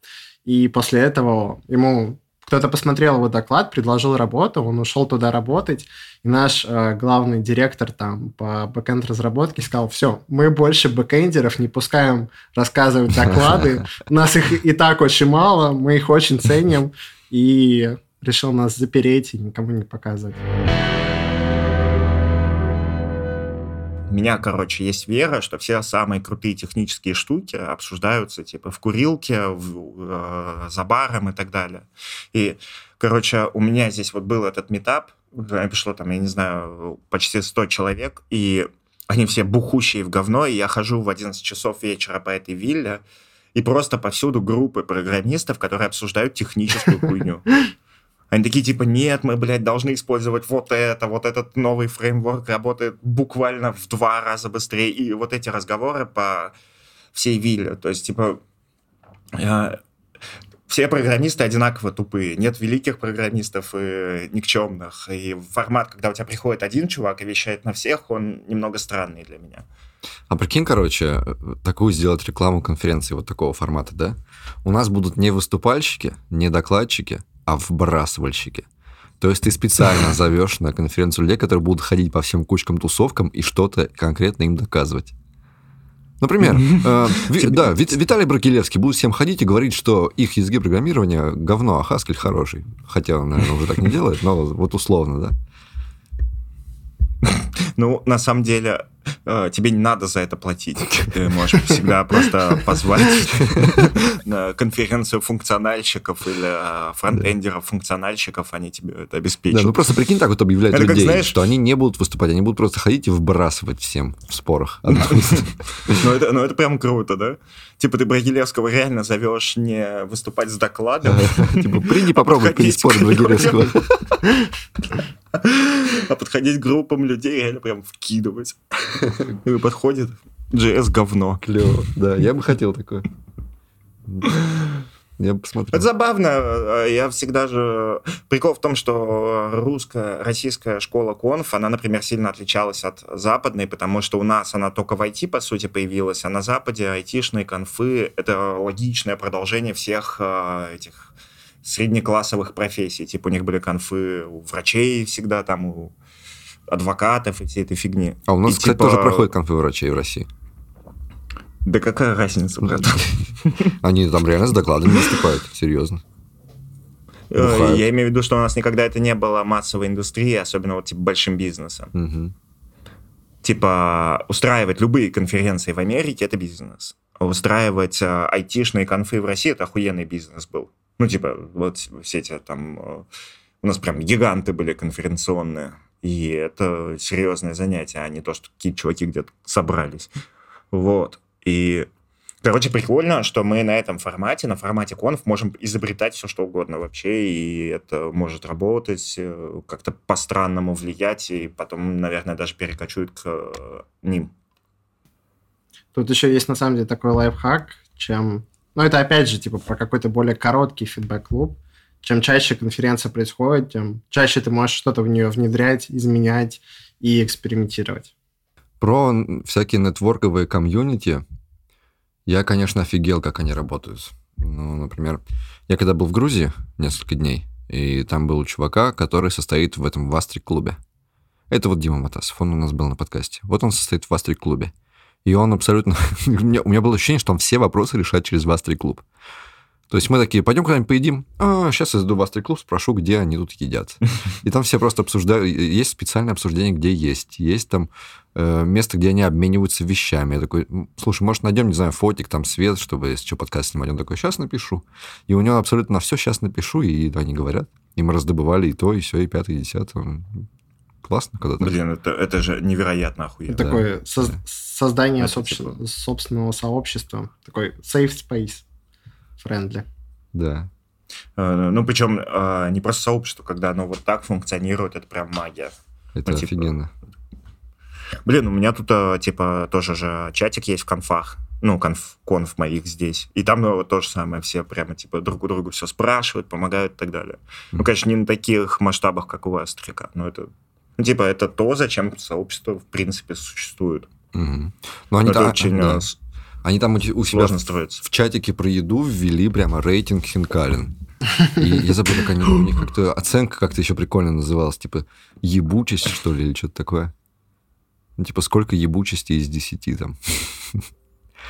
и после этого ему кто-то посмотрел его доклад, предложил работу, он ушел туда работать, и наш э, главный директор там по backend разработке сказал, все, мы больше бэкэндеров не пускаем рассказывать доклады, у нас их и так очень мало, мы их очень ценим, и решил нас запереть и никому не показывать. Меня, короче, есть вера, что все самые крутые технические штуки обсуждаются, типа, в курилке, в, э, за баром и так далее. И, короче, у меня здесь вот был этот метап, пришло там, я не знаю, почти 100 человек, и они все бухущие в говно, и я хожу в 11 часов вечера по этой вилле, и просто повсюду группы программистов, которые обсуждают техническую хуйню. Они такие типа, нет, мы, блядь, должны использовать вот это, вот этот новый фреймворк работает буквально в два раза быстрее. И вот эти разговоры по всей вилле. То есть, типа, э, все программисты одинаково тупые. Нет великих программистов и никчемных. И формат, когда у тебя приходит один чувак и вещает на всех, он немного странный для меня. А прикинь, короче, такую сделать рекламу конференции вот такого формата, да? У нас будут не выступальщики, не докладчики, а вбрасывальщики. То есть ты специально зовешь на конференцию людей, которые будут ходить по всем кучкам тусовкам и что-то конкретно им доказывать. Например, э, ви, да, Вит, Виталий Бракелевский будет всем ходить и говорить, что их языки программирования говно, а Хаскель хороший. Хотя он, наверное, уже так не делает, но вот условно, да. Ну, на самом деле, э, тебе не надо за это платить. Ты можешь всегда просто позвать на конференцию функциональщиков или э, фронтендеров функциональщиков, они тебе это обеспечат. Да, ну просто прикинь, так вот объявлять это людей, знаешь... что они не будут выступать, они будут просто ходить и вбрасывать всем в спорах. Ну это, ну это прям круто, да? Типа ты Брагилевского реально зовешь не выступать с докладом. Типа приди попробуй переспорить Брагилевского. А подходить к группам людей реально прям вкидывать. И подходит, JS говно. Клево, да, я бы хотел такое. Я бы посмотрел. Это забавно. Я всегда же... Прикол в том, что русская, российская школа конф, она, например, сильно отличалась от западной, потому что у нас она только в IT, по сути, появилась, а на Западе айтишные конфы — это логичное продолжение всех э, этих среднеклассовых профессий. Типа у них были конфы у врачей всегда, там у адвокатов и всей этой фигни. А у нас, и, кстати, типа... тоже проходят конфы врачей в России. Да какая разница, брат? Они там реально с докладами выступают, серьезно. Бухают. Я имею в виду, что у нас никогда это не было массовой индустрией, особенно вот типа большим бизнесом. Угу. Типа устраивать любые конференции в Америке это бизнес. устраивать э, айтишные конфы в России это охуенный бизнес был. Ну, типа, вот все эти там... Э, у нас прям гиганты были конференционные. И это серьезное занятие, а не то, что какие-то чуваки где-то собрались. Вот. И, короче, прикольно, что мы на этом формате, на формате конф, можем изобретать все, что угодно вообще, и это может работать, э, как-то по-странному влиять, и потом, наверное, даже перекочует к э, ним. Тут еще есть, на самом деле, такой лайфхак, чем но это опять же типа про какой-то более короткий фидбэк-клуб. Чем чаще конференция происходит, тем чаще ты можешь что-то в нее внедрять, изменять и экспериментировать. Про всякие нетворковые комьюнити я, конечно, офигел, как они работают. Ну, например, я когда был в Грузии несколько дней, и там был чувака, который состоит в этом Вастрик-клубе. Это вот Дима Матасов, он у нас был на подкасте. Вот он состоит в Вастрик-клубе. И он абсолютно... у, меня, у меня было ощущение, что он все вопросы решает через Вастрий клуб. То есть мы такие, пойдем куда-нибудь поедим? А, сейчас я зайду в Вастрий клуб, спрошу, где они тут едят. И там все просто обсуждают. Есть специальное обсуждение, где есть. Есть там э, место, где они обмениваются вещами. Я такой, слушай, может, найдем, не знаю, фотик, там, свет, чтобы, если что, подкаст снимать. Он такой, сейчас напишу. И у него абсолютно на все сейчас напишу, и они говорят. И мы раздобывали и то, и все, и пятое, и десятое. Классно, когда так. Блин, это, это же невероятно охуенно. Да. Такое со- создание собствен- собственного сообщества. Такой safe space friendly. Да. Э, ну, причем э, не просто сообщество, когда оно вот так функционирует, это прям магия. Это Ну, типа, офигенно. Блин, у меня тут, э, типа, тоже же чатик есть в конфах. Ну, конф, конф моих здесь. И там ну, то же самое. Все прямо, типа, друг у друга все спрашивают, помогают и так далее. Ну, конечно, не на таких масштабах, как у вас, Стрика. Но это, ну, типа, это то, зачем сообщество, в принципе, существует. Мгм. Но они, это та- очень да. э, они там у себя сложно строится. в чатике про еду ввели прямо рейтинг хинкалин. И я забыл, как они, у них как-то оценка как-то еще прикольно называлась, типа ебучесть, что ли, или что-то такое. Ну, типа, сколько ебучести из 10 там.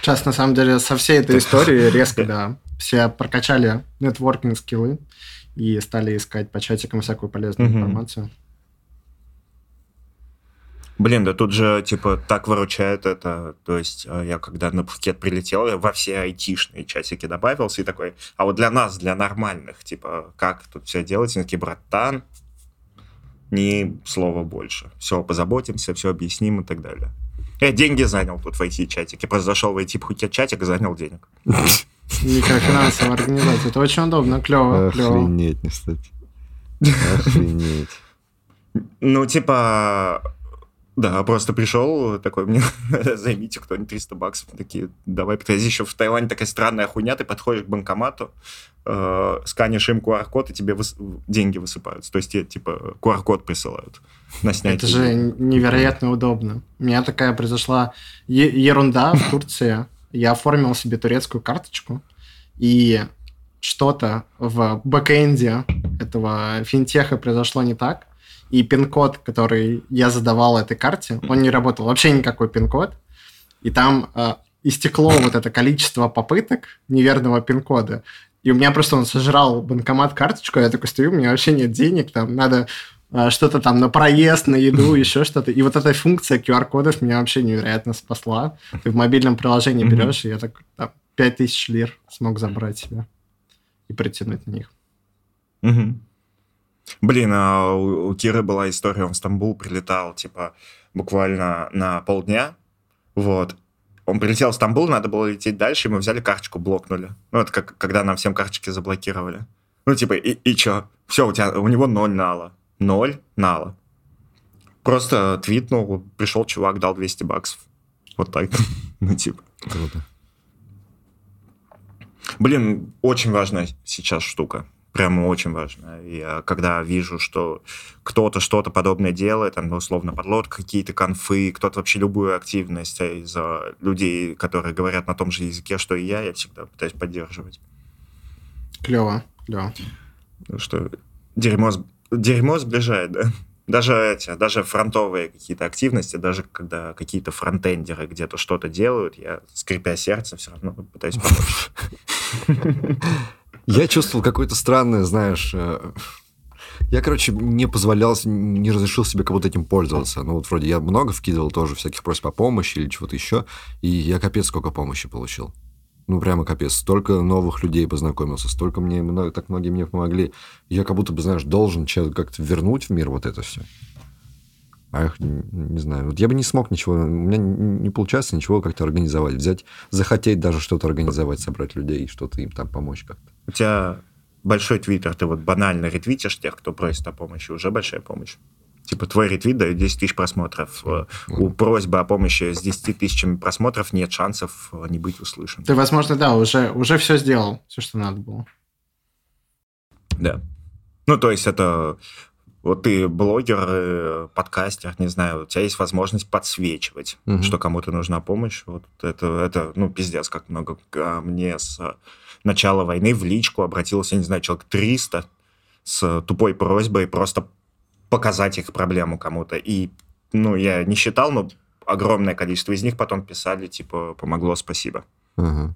Сейчас, на самом деле, со всей этой историей резко, да, все прокачали нетворкинг скиллы и стали искать по чатикам всякую полезную информацию. Блин, да тут же, типа, так выручает это. То есть, э, я когда на Пхукет прилетел, я во все айтишные чатики добавился и такой, а вот для нас, для нормальных, типа, как тут все делать? Они такие, братан, ни слова больше. Все, позаботимся, все объясним и так далее. Я деньги занял тут в IT-чатике. Просто зашел в IT-чатик и занял денег. Микрофинансовая организация. Это очень удобно, клево, клево. Охренеть, не кстати. Охренеть. Ну, типа, да, просто пришел такой, мне займите кто-нибудь 300 баксов. Такие, давай, подожди, еще в Таиланде такая странная хуйня, ты подходишь к банкомату, э, сканишь им QR-код, и тебе выс- деньги высыпаются. То есть тебе, типа, QR-код присылают на снятие. Это же невероятно удобно. У меня такая произошла е- ерунда в Турции. Я оформил себе турецкую карточку, и что-то в бэкэнде этого финтеха произошло не так, и пин-код, который я задавал этой карте, он не работал. Вообще никакой пин-код. И там э, истекло вот это количество попыток неверного пин-кода. И у меня просто он сожрал банкомат карточку, я такой стою, у меня вообще нет денег, там надо а, что-то там на проезд, на еду, еще что-то. И вот эта функция QR-кодов меня вообще невероятно спасла. Ты в мобильном приложении берешь, и я так там, 5000 лир смог забрать себе и притянуть на них. Мгм. Блин, а у, у Киры была история, он в Стамбул прилетал, типа, буквально на полдня, вот. Он прилетел в Стамбул, надо было лететь дальше, и мы взяли карточку, блокнули. Ну, это как, когда нам всем карточки заблокировали. Ну, типа, и, и чё? Все, у, тебя, у него ноль нала. Ноль нала. Просто твитнул, пришел чувак, дал 200 баксов. Вот так. Ну, типа. Круто. Блин, очень важная сейчас штука. Прямо очень важная. Я когда вижу, что кто-то что-то подобное делает, там, ну, условно, подлод какие-то конфы, кто-то вообще любую активность а из-за людей, которые говорят на том же языке, что и я, я всегда пытаюсь поддерживать. Клево, клево. Потому что дерьмо, с- дерьмо сближает, да? Даже эти, даже фронтовые какие-то активности, даже когда какие-то фронтендеры где-то что-то делают, я, скрипя сердце, все равно пытаюсь помочь. Я чувствовал какое-то странное, знаешь... э, Я, короче, не позволял, не разрешил себе как будто этим пользоваться. Ну, вот вроде я много вкидывал тоже всяких просьб о помощи или чего-то еще, и я капец сколько помощи получил. Ну, прямо капец. Столько новых людей познакомился, столько мне, так многие мне помогли. Я как будто бы, знаешь, должен как-то вернуть в мир вот это все. А их, не знаю. Вот я бы не смог ничего, у меня не получается ничего как-то организовать. Взять, захотеть даже что-то организовать, собрать людей и что-то им там помочь как-то. У тебя большой твиттер, ты вот банально ретвитишь тех, кто просит о помощи, уже большая помощь. Типа твой ретвит дает 10 тысяч просмотров. Э, У просьбы о помощи с 10 тысячами просмотров нет шансов э, не быть услышанным. Ты, возможно, да, уже, уже все сделал, все, что надо было. Да. Ну, то есть это... Вот ты блогер, э, подкастер, не знаю, у тебя есть возможность подсвечивать, Мгм. что кому-то нужна помощь. Вот это, это, ну, пиздец, как много. Ко Мне с начала войны в личку обратилось, я не знаю, человек 300 с тупой просьбой просто показать их проблему кому-то. И, ну, я не считал, но огромное количество из них потом писали, типа, помогло, спасибо. Ага.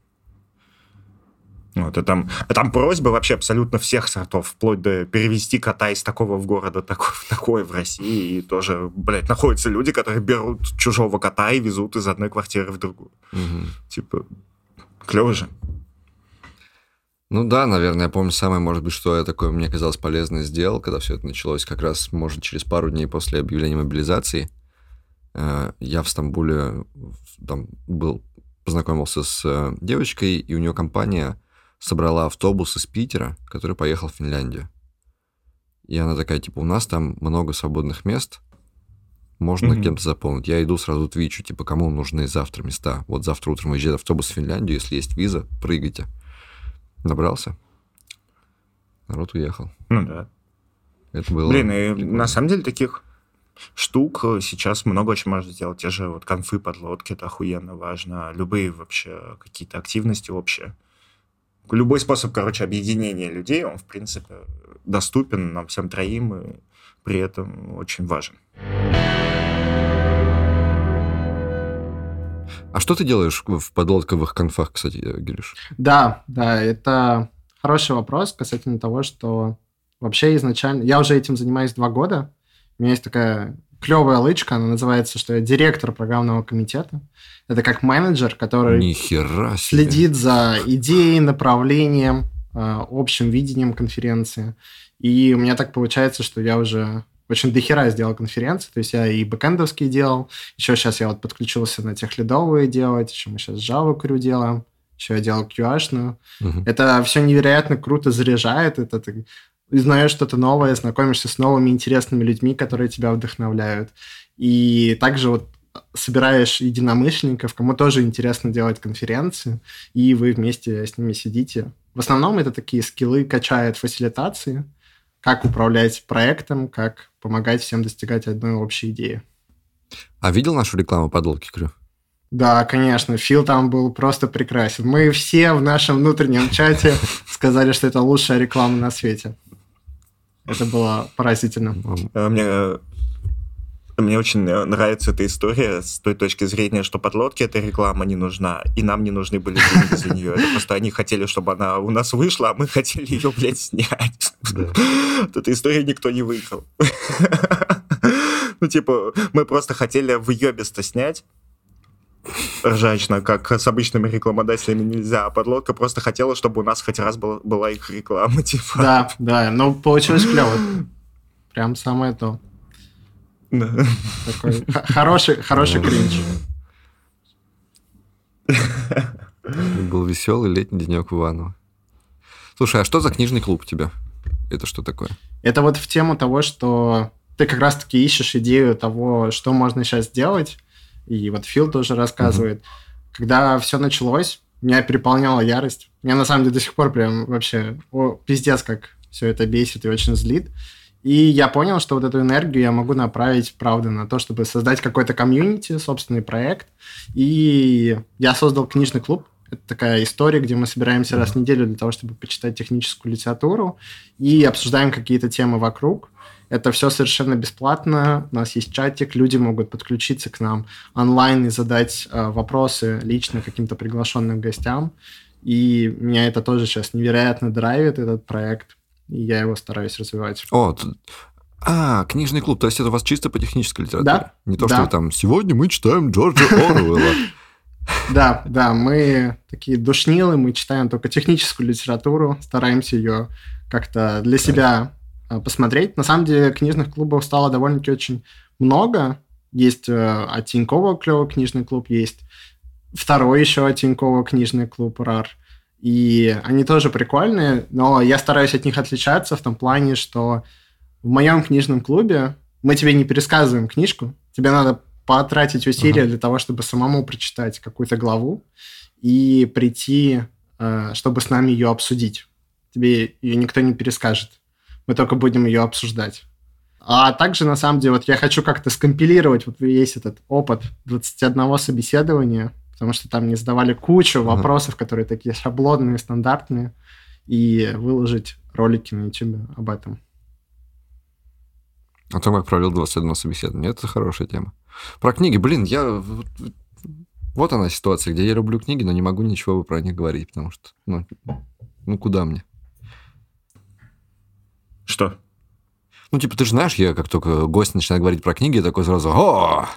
Вот, и там, а там просьбы вообще абсолютно всех сортов, вплоть до перевести кота из такого в города такой, в такой в России. И тоже, блядь, находятся люди, которые берут чужого кота и везут из одной квартиры в другую. Мгм. Типа, клево же. Ну да, наверное, я помню самое, может быть, что я такое мне казалось полезное сделал, когда все это началось, как раз, может, через пару дней после объявления мобилизации. Э, Я в Стамбуле там был, познакомился с э, девочкой, и у нее компания собрала автобус из Питера, который поехал в Финляндию. И она такая, типа, у нас там много свободных мест, можно Мгм. кем-то заполнить. Я иду сразу твичу, типа, кому нужны завтра места. Вот завтра утром уезжает автобус в Финляндию, если есть виза, прыгайте. Набрался. Народ уехал. Ну да. Это было... Блин, и прикольно. на самом деле таких штук э, сейчас много очень можно сделать. Те же вот конфы, подлодки, это охуенно важно. Любые вообще какие-то активности общие. Любой способ, короче, объединения людей, он, в принципе, доступен нам всем троим и при этом очень важен. А что ты делаешь в подлодковых конфах, кстати, Гириш? Да, да, это хороший вопрос касательно того, что вообще изначально... Я уже этим занимаюсь два года. У меня есть такая клевая лычка, она называется, что я директор программного комитета. Это как менеджер, который себе. следит за идеей, направлением, э, общим видением конференции. И у меня так получается, что я уже очень дохера сделал конференции. То есть я и бэкэндовские делал, еще сейчас я вот подключился на техлидовые делать, еще мы сейчас Java Crew делаем, еще я делал QA-шную. Мгм. Это все невероятно круто заряжает. Это ты узнаешь что-то новое, знакомишься с новыми интересными людьми, которые тебя вдохновляют. И также вот собираешь единомышленников, кому тоже интересно делать конференции, и вы вместе с ними сидите. В основном это такие скиллы качает фасилитации, как управлять проектом, как помогать всем достигать одной общей идеи. А видел нашу рекламу подлодки Крю? Да, конечно, Фил там был просто прекрасен. Мы все в нашем внутреннем чате сказали, что это лучшая реклама на свете. Это было поразительно. Э, Мне, э, мне очень нравится эта история с той точки зрения, что подлодке эта реклама не нужна, и нам не нужны были деньги за нее. Это просто они хотели, чтобы она у нас вышла, а мы хотели ее, блядь, снять. Да. От этой истории никто не выиграл. Ну, типа, мы просто хотели в ёбисто снять, ржачно, как с обычными рекламодателями нельзя, а подлодка просто хотела, чтобы у нас хоть раз была, была их реклама, типа. Да, да, но получилось клево. Прям самое то. Да. Такой хороший, хороший кринж. Был веселый летний денек в Иваново. Слушай, а что за книжный клуб у тебя? Это что такое? Это вот в тему того, что ты как раз-таки ищешь идею того, что можно сейчас сделать. И вот Фил тоже рассказывает. Когда все началось, меня переполняла ярость. Меня на самом деле до сих пор прям вообще о, пиздец, как все это бесит и очень злит. И я понял, что вот эту энергию я могу направить, правда, на то, чтобы создать какой-то комьюнити, собственный проект. И я создал книжный клуб. Это такая история, где мы собираемся раз в неделю для того, чтобы почитать техническую литературу и обсуждаем какие-то темы вокруг. Это все совершенно бесплатно. У нас есть чатик, люди могут подключиться к нам онлайн и задать э, вопросы лично каким-то приглашенным гостям. И меня это тоже сейчас невероятно драйвит, этот проект. И я его стараюсь развивать. О, а, книжный клуб. То есть это у вас чисто по технической литературе? Да, Не то, да. что вы там «Сегодня мы читаем Джорджа Оруэлла». Да, да, мы такие душнилы, мы читаем только техническую литературу, стараемся ее как-то для себя посмотреть. На самом деле книжных клубов стало довольно-таки очень много. Есть э, от Тинькова клевый книжный клуб, есть второй еще от Тинькова книжный клуб РАР. И они тоже прикольные, но я стараюсь от них отличаться в том плане, что в моем книжном клубе мы тебе не пересказываем книжку, тебе надо потратить усилия Ага. для того, чтобы самому прочитать какую-то главу и прийти, э, чтобы с нами ее обсудить. Тебе ее никто не перескажет. Мы только будем ее обсуждать. А также, на самом деле, вот я хочу как-то скомпилировать вот весь этот опыт 21 собеседования, потому что там мне задавали кучу Ага. вопросов, которые такие шаблонные, стандартные, и выложить ролики на YouTube об этом. О том, как провел 21 собеседование. Это хорошая тема. Про книги, блин, я... вот- Вот она ситуация, где я люблю книги, но не могу ничего про них говорить, потому что, ну, ну куда мне? Что? Ну, типа, ты же знаешь, я как только гость начинает говорить про книги, я такой сразу, о,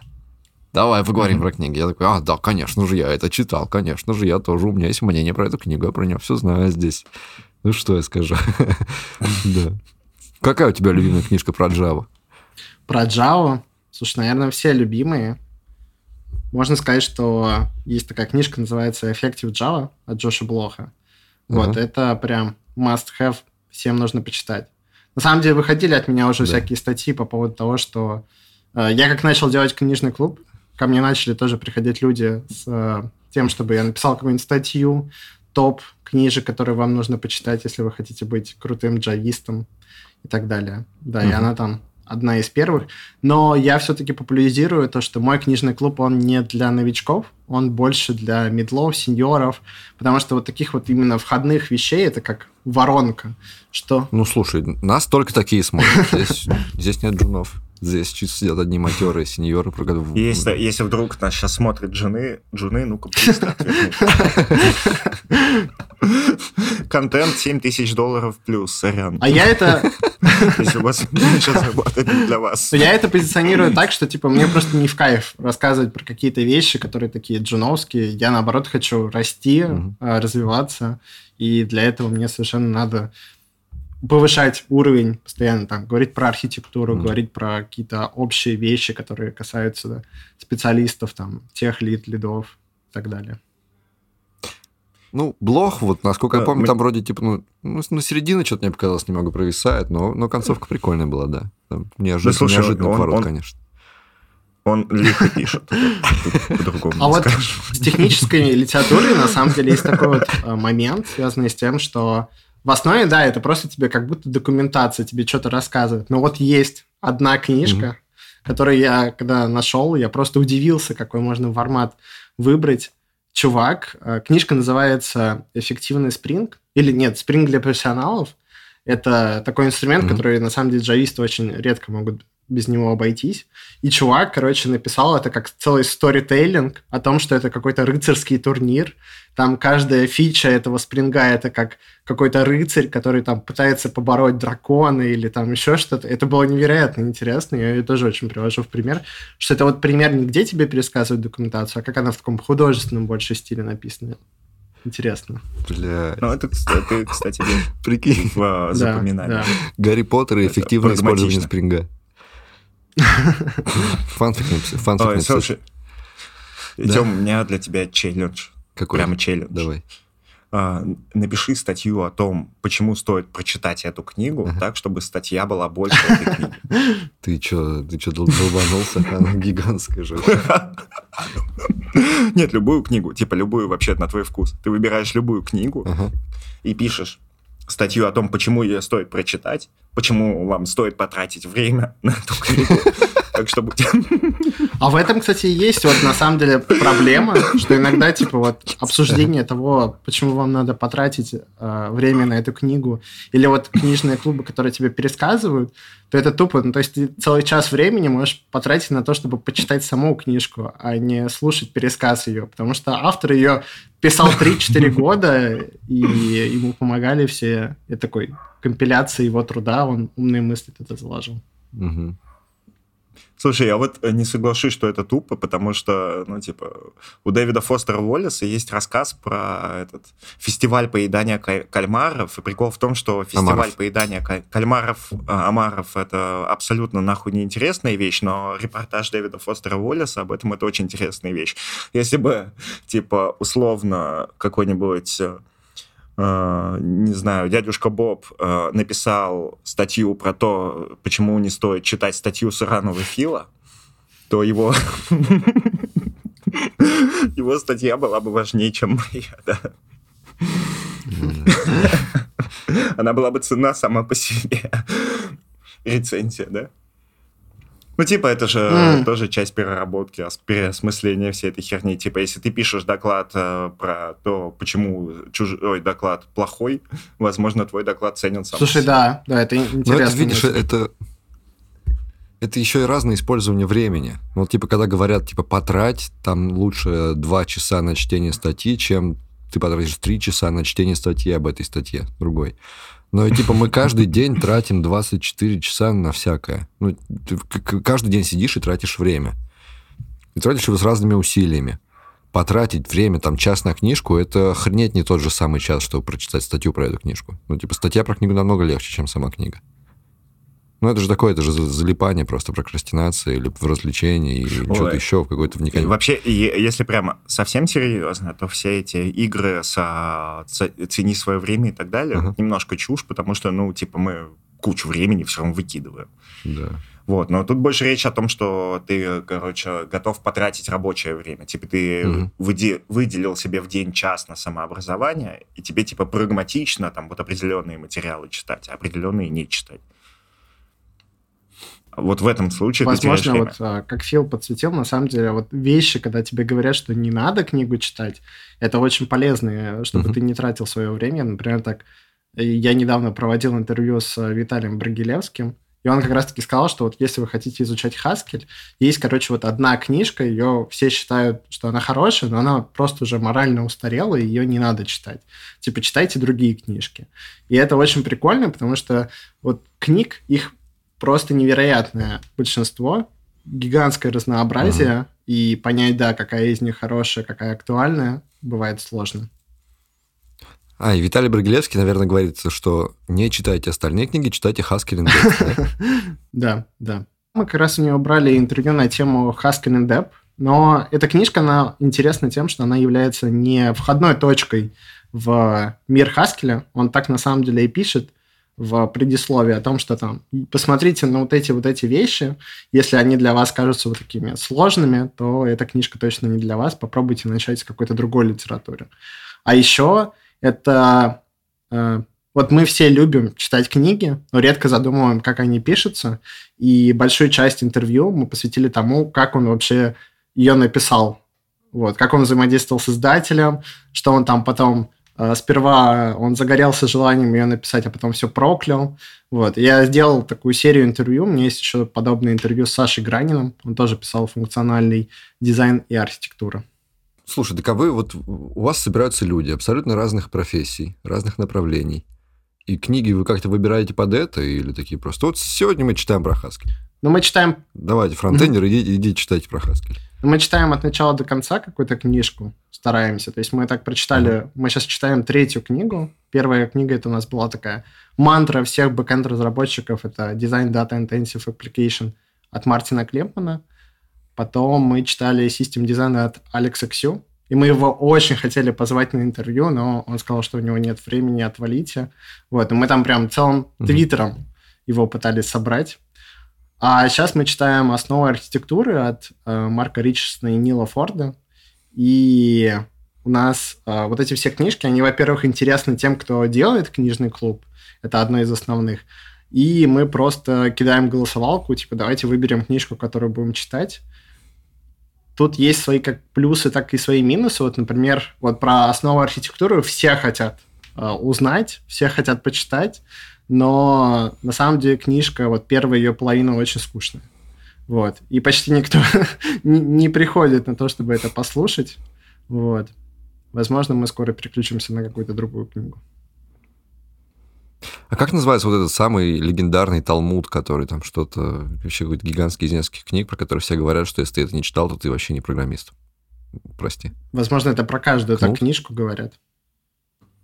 давай поговорим Мгм. про книги. Я такой, а, да, конечно же, я это читал, конечно же, я тоже, у меня есть мнение про эту книгу, я про нее все знаю здесь. Ну, что я скажу? Да. Какая у тебя любимая книжка про Java? Про Java, слушай, наверное, все любимые. Можно сказать, что есть такая книжка, называется Effective Java от Джоша Блоха. Вот, это прям must-have, всем нужно почитать. На самом деле выходили от меня уже Да. всякие статьи по поводу того, что э, я как начал делать книжный клуб, ко мне начали тоже приходить люди с э, тем, чтобы я написал какую-нибудь статью, топ книжек, которые вам нужно почитать, если вы хотите быть крутым джавистом и так далее. Да, и Мгм. она там одна из первых. Но я все-таки популяризирую то, что мой книжный клуб, он не для новичков, он больше для медлов, сеньоров, потому что вот таких вот именно входных вещей, это как воронка, что... Ну, слушай, нас только такие смотрят. Здесь, здесь нет джунов. Здесь чисто сидят одни матерые сеньоры. про Если, если вдруг нас сейчас смотрят жены, жены, ну-ка быстро. Контент 7 тысяч долларов плюс, сорян. А я это, Если у вас зарабатывать не для вас. я это позиционирую так, что типа мне просто не в кайф рассказывать про какие-то вещи, которые такие джуновские. Я наоборот хочу расти, э, развиваться, и для этого мне совершенно надо повышать уровень постоянно, там, говорить про архитектуру, Мгм. говорить про какие-то общие вещи, которые касаются да, специалистов, там, тех лид, лидов и так далее. Ну, блог, вот, насколько я помню, мы- там вроде, типа, ну, ну, ну, середина что-то мне показалось немного провисает, но, но концовка прикольная была, да. Там неожиданно, Да, слушай, неожиданный он- поворот, он- конечно. Он лихо пишет. А вот с технической литературой на самом деле есть такой вот э, момент, связанный с тем, что в основе, да, это просто тебе как будто документация, тебе что-то рассказывает. Но вот есть одна книжка, которую я, когда нашел, я просто удивился, какой можно формат выбрать. Чувак, э, книжка называется «Эффективный спринг». Или нет, спринг для профессионалов. Это такой инструмент, Мгм. который, на самом деле, джависты очень редко могут без него обойтись. И чувак, короче, написал это как целый сторителлинг о том, что это какой-то рыцарский турнир. Там каждая фича этого спринга это как какой-то рыцарь, который там пытается побороть дракона или там еще что-то. Это было невероятно интересно. Я ее тоже очень привожу в пример, что это вот пример не где тебе пересказывают документацию, а как она в таком художественном больше стиле написана. Интересно. Бля, Ну, это, кстати, кстати, прикинь, в Да, запоминании. да. Гарри Поттер и эффективное использование спринга. Фанфик написал. Фанфик Ой, написал. слушай, Да. У меня для тебя челлендж. Какой? Прямо челлендж. Давай. А, напиши статью о том, почему стоит прочитать эту книгу, Ага. так, чтобы статья была больше этой книги. Ты чё, ты чё, дол- долбанулся? Она гигантская же. Нет, любую книгу, типа любую вообще на твой вкус. Ты выбираешь любую книгу Ага. и пишешь статью о том, почему ее стоит прочитать, почему вам стоит потратить время на эту книгу. Так чтобы... А в этом, кстати, и есть вот на самом деле проблема, что иногда типа вот обсуждение того, почему вам надо потратить э, время на эту книгу, или вот книжные клубы, которые тебе пересказывают, то это тупо. Ну, то есть ты целый час времени можешь потратить на то, чтобы почитать саму книжку, а не слушать пересказ ее, потому что автор ее писал 3-4 года, и ему помогали все. И такой компиляции его труда, он умные мысли туда заложил. Мгм. Слушай, я вот не соглашусь, что это тупо, потому что, ну, типа, у Дэвида Фостера Уоллеса есть рассказ про этот фестиваль поедания каль- кальмаров, и прикол в том, что фестиваль Омаров. поедания каль- кальмаров, а, омаров, это абсолютно нахуй неинтересная вещь, но репортаж Дэвида Фостера Уоллеса об этом это очень интересная вещь. Если бы, типа, условно, какой-нибудь э, э, не знаю, дядюшка Боб э, написал статью про то, почему не стоит читать статью Саранова Фила, то его его статья была бы важнее, чем моя, да. Она была бы цена сама по себе. Рецензия, да? Ну, типа, это же М. тоже часть переработки, ос- переосмысления всей этой херни. Типа, если ты пишешь доклад э, про то, почему чужой доклад плохой, возможно, твой доклад ценен сам. Слушай, да, да, это интересно. Ну, это, видишь, это... Это еще и разное использование времени. Вот, типа, когда говорят, типа, потрать, там лучше два часа на чтение статьи, чем ты потратишь три часа на чтение статьи об этой статье, другой. Но, типа, мы каждый день тратим 24 часа на всякое. Ну, ты каждый день сидишь и тратишь время. И тратишь его с разными усилиями. Потратить время, там, час на книжку, это охренеть не тот же самый час, чтобы прочитать статью про эту книжку. Ну, типа, статья про книгу намного легче, чем сама книга. Ну, это же такое, это же залипание, просто прокрастинация или в развлечении, или Ой. что-то еще, в какой-то И вникание. Вообще, и если прямо совсем серьезно, то все эти игры с ц- «Цени свое время» и так далее, Ага. немножко чушь, потому что, ну, типа, мы кучу времени все равно выкидываем. Да. Вот, но тут больше речь о том, что ты, короче, готов потратить рабочее время. Типа ты Мгм. выде- выделил себе в день час на самообразование, и тебе, типа, прагматично там вот определенные материалы читать, а определенные не читать. Вот в этом случае Возможно, вот а, как Фил подсветил, на самом деле, вот вещи, когда тебе говорят, что не надо книгу читать, это очень полезно, чтобы Мгм. ты не тратил свое время. Например, так, э, я недавно проводил интервью с э, Виталием Брагилевским, и он как раз-таки сказал, что вот если вы хотите изучать Haskell, есть, короче, вот одна книжка, ее все считают, что она хорошая, но она просто уже морально устарела, и ее не надо читать. Типа, читайте другие книжки. И это очень прикольно, потому что вот книг, их просто невероятное большинство, гигантское разнообразие, и понять, да, какая из них хорошая, какая актуальная, бывает сложно. А, и Виталий Брагилевский, наверное, говорит, что не читайте остальные книги, читайте Haskell Index. да? Да, да. Мы как раз у него брали интервью на тему Haskell and Depp, но эта книжка, она интересна тем, что она является не входной точкой в мир Haskell. Он так на самом деле и пишет в предисловии о том, что там посмотрите на вот эти вот эти вещи, если они для вас кажутся вот такими сложными, то эта книжка точно не для вас, попробуйте начать с какой-то другой литературы. А еще это э, вот мы все любим читать книги, но редко задумываем, как они пишутся. И большую часть интервью мы посвятили тому, как он вообще ее написал. Вот, как он взаимодействовал с издателем, что он там потом... э, сперва он загорелся желанием ее написать, а потом все проклял. Вот. Я сделал такую серию интервью. У меня есть еще подобное интервью с Сашей Граниным. Он тоже писал функциональный дизайн и архитектура. Слушай, так а вы вот у вас собираются люди абсолютно разных профессий, разных направлений. И книги вы как-то выбираете под это или такие просто? Вот сегодня мы читаем про Haskell. Но мы читаем Давайте, фронтендер, идите, идите читайте про Haskell. Мы читаем от начала до конца какую-то книжку, стараемся. То есть мы так прочитали, мы сейчас читаем третью книгу. Первая книга это у нас была такая мантра всех бэкэнд-разработчиков. Это Design Data Intensive Application от Мартина Клепмана. Потом мы читали System Design от Алекса Ксю. И мы его очень хотели позвать на интервью, но он сказал, что у него нет времени, отвалите. Вот, и мы там прям целым твиттером его пытались собрать. А сейчас мы читаем «Основы архитектуры» от э, Марка Ричардсона и Нила Форда. И у нас э, вот эти все книжки, они, во-первых, интересны тем, кто делает книжный клуб. Это одно из основных. И мы просто кидаем голосовалку, типа, давайте выберем книжку, которую будем читать. Тут есть свои как плюсы, так и свои минусы. Вот, например, вот про основу архитектуры все хотят э, узнать, все хотят почитать, но на самом деле книжка, вот первая ее половина очень скучная. Вот. И почти никто не, приходит на то, чтобы это послушать. Вот. Возможно, мы скоро переключимся на какую-то другую книгу. А как называется вот этот самый легендарный Талмуд, который там что-то, вообще какой-то гигантский из нескольких книг, про который все говорят, что если ты это не читал, то ты вообще не программист. Прости. Возможно, это про каждую так Кнут? книжку говорят.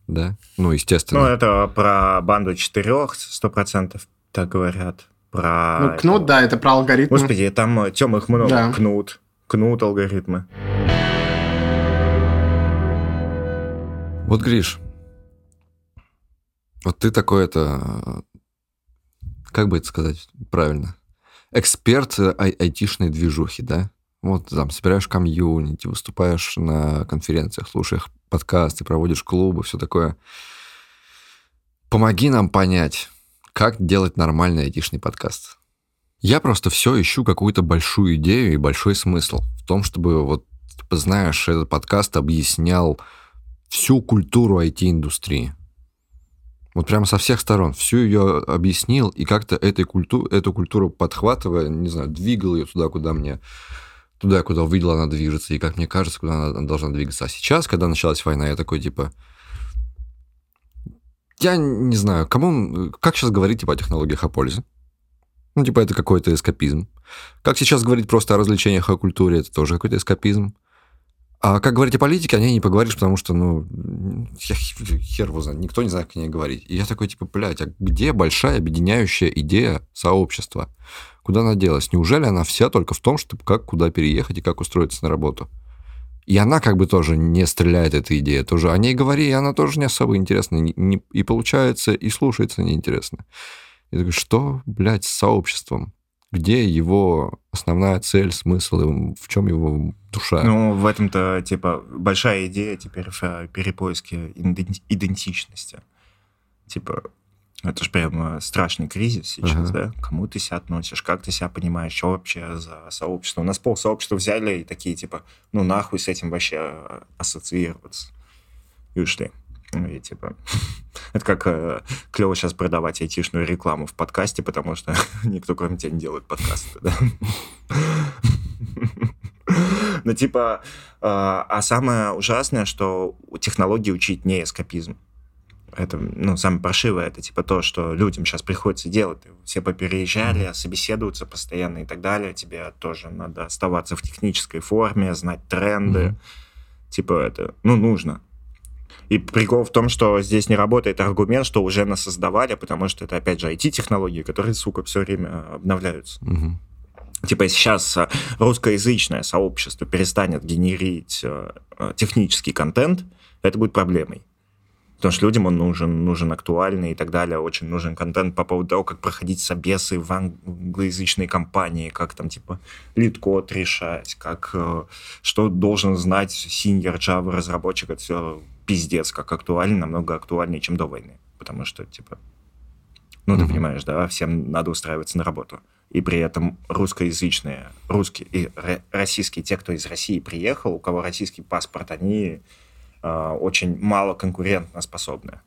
Да? Ну, естественно. Ну, это про банду четырех, сто процентов так говорят. Про... ну, кнут, да, это про алгоритмы. Господи, там, Тем, их много. Да. Кнут. Кнут алгоритмы. Вот, Гриш, вот ты такой это... Как бы это сказать правильно? Эксперт э, ай- айтишной движухи, да? Вот там собираешь комьюнити, выступаешь на конференциях, слушаешь подкасты, проводишь клубы, все такое. Помоги нам понять, как делать нормальный айтишный подкаст. Я просто все ищу какую-то большую идею и большой смысл в том, чтобы вот, типа, знаешь, этот подкаст объяснял всю культуру IT-индустрии. Вот прямо со всех сторон. Всю ее объяснил и как-то этой культу, эту культуру подхватывая, не знаю, двигал ее туда, куда мне туда, куда увидел, она движется, и как мне кажется, куда она должна двигаться. А сейчас, когда началась война, я такой, типа, я не знаю, кому, как сейчас говорить, типа, о технологиях о пользе? Ну, типа, это какой-то эскапизм. Как сейчас говорить просто о развлечениях, о культуре, это тоже какой-то эскапизм. А как говорить о политике, о ней не поговоришь, потому что, ну, я хер его знает, никто не знает, как о ней говорить. И я такой, типа, блядь, а где большая объединяющая идея сообщества? Куда она делась? Неужели она вся только в том, чтобы как куда переехать и как устроиться на работу? И она как бы тоже не стреляет, эта идея. Тоже о ней говори, и она тоже не особо интересна. Не, и получается, и слушается неинтересно. Я такой, что, блядь, с сообществом? Где его основная цель, смысл, и в чем его душа? Ну, в этом-то, типа, большая идея теперь в перепоиске идентичности. Типа, это же прям страшный кризис сейчас, ага. да? Кому ты себя относишь, как ты себя понимаешь, что вообще за сообщество? У нас пол сообщества взяли и такие, типа, ну нахуй с этим вообще ассоциироваться. И ушли. Ну, и типа, это как э, клево сейчас продавать айтишную рекламу в подкасте, потому что никто кроме тебя не делает подкасты, да? Ну, типа, э, а самое ужасное, что технологии учить не эскапизм это, ну, самое паршивое, это типа то, что людям сейчас приходится делать. Все попереезжали, mm-hmm. собеседуются постоянно и так далее. Тебе тоже надо оставаться в технической форме, знать тренды. Mm-hmm. Типа это, ну, нужно. И прикол в том, что здесь не работает аргумент, что уже нас создавали, потому что это, опять же, IT-технологии, которые, сука, все время обновляются. Mm-hmm. Типа, если сейчас э, русскоязычное сообщество перестанет генерить э, технический контент, это будет проблемой. Потому что людям он нужен, нужен актуальный и так далее. Очень нужен контент по поводу того, как проходить собесы в англоязычной компании, как там, типа, LeetCode решать, как, э, что должен знать senior Java разработчик. Это все пиздец, как актуально, намного актуальнее, чем до войны. Потому что, типа, ну, mm-hmm. ты понимаешь, да, всем надо устраиваться на работу. И при этом русскоязычные, русские и российские, те, кто из России приехал, у кого российский паспорт, они очень мало конкурентно способная.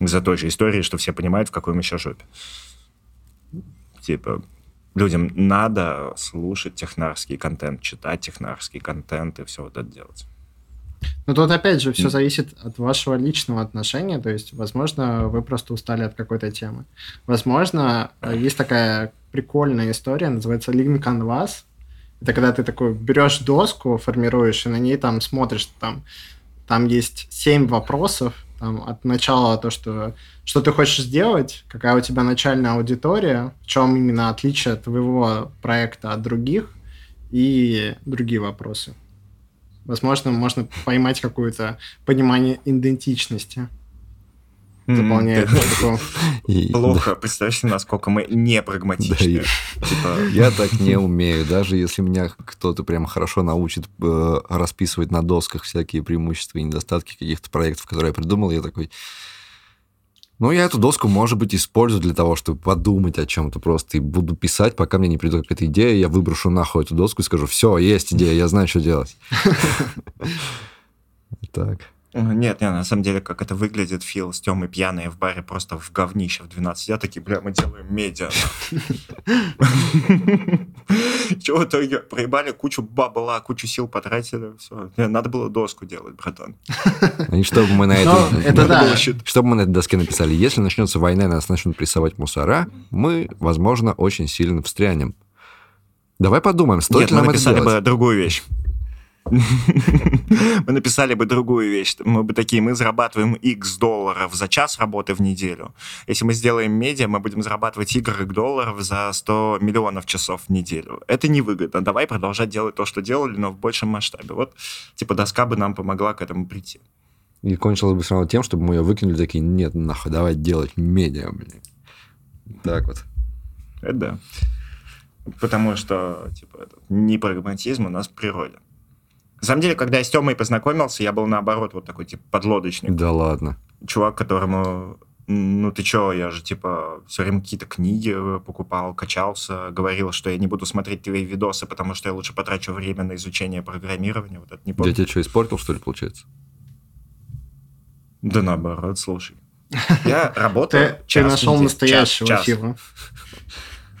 Из-за той же истории, что все понимают, в какой мы сейчас жопе. Типа, людям надо слушать технарский контент, читать технарский контент и все вот это делать. Ну тут опять же все зависит от вашего личного отношения, то есть, возможно, вы просто устали от какой-то темы. Возможно, есть такая прикольная история, называется Lean Canvas. Это когда ты такой берешь доску, формируешь, и на ней там смотришь там там есть семь вопросов там, от начала то, что, что ты хочешь сделать, какая у тебя начальная аудитория, в чем именно отличие твоего проекта от других и другие вопросы. Возможно, можно поймать какое-то понимание идентичности заполняет Плохо. Представьте, насколько мы не прагматичны. Типа, я так не умею. Даже если меня кто-то прям хорошо научит э, расписывать на досках всякие преимущества и недостатки каких-то проектов, которые я придумал, я такой... Ну, я эту доску, может быть, использую для того, чтобы подумать о чем-то просто и буду писать, пока мне не придет какая-то идея, я выброшу нахуй эту доску и скажу, все, есть идея, я знаю, что делать. Так. Нет, нет, на самом деле, как это выглядит, Фил с Тёмой пьяные в баре просто в говнище в 12. Я такие, бля, мы делаем медиа. Чего в итоге? Проебали кучу бабла, кучу сил потратили. Все. Надо было доску делать, братан. И чтобы мы на это... Чтобы мы на этой доске написали, если начнется война и нас начнут прессовать мусора, мы, возможно, очень сильно встрянем. Давай подумаем, стоит ли нам мы написали бы другую вещь. мы написали бы другую вещь. Мы бы такие, мы зарабатываем X долларов за час работы в неделю. Если мы сделаем медиа, мы будем зарабатывать Y долларов за 100 миллионов часов в неделю. Это невыгодно. Давай продолжать делать то, что делали, но в большем масштабе. Вот, типа, доска бы нам помогла к этому прийти. И кончилось бы все равно тем, чтобы мы ее выкинули, такие, нет, нахуй, давай делать медиа, блин. Так вот. Это да. Потому что, типа, этот, не прагматизм у нас в природе. На самом деле, когда я с Тёмой познакомился, я был наоборот вот такой, типа, подлодочник. Да ладно. Чувак, которому ну ты чё, я же, типа, все время какие-то книги э, покупал, качался, говорил, что я не буду смотреть твои видосы, потому что я лучше потрачу время на изучение программирования. Вот это не помню. Я тебе что, испортил, что ли, получается? Да наоборот, слушай. Я работаю Ты нашел настоящего Фила.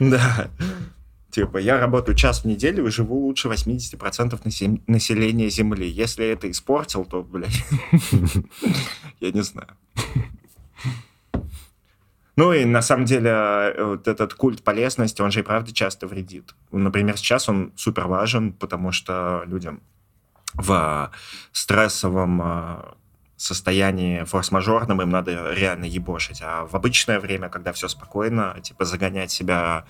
Да. Типа, я работаю час в неделю и живу лучше 80% населения Земли. Если это испортил, то, блядь, я не знаю. Ну и на самом деле э, вот этот культ полезности, он же и правда часто вредит. Например, сейчас он супер важен, потому что людям в стрессовом э, состоянии форс-мажорном им надо реально ебошить. А в обычное время, когда все спокойно, типа загонять себя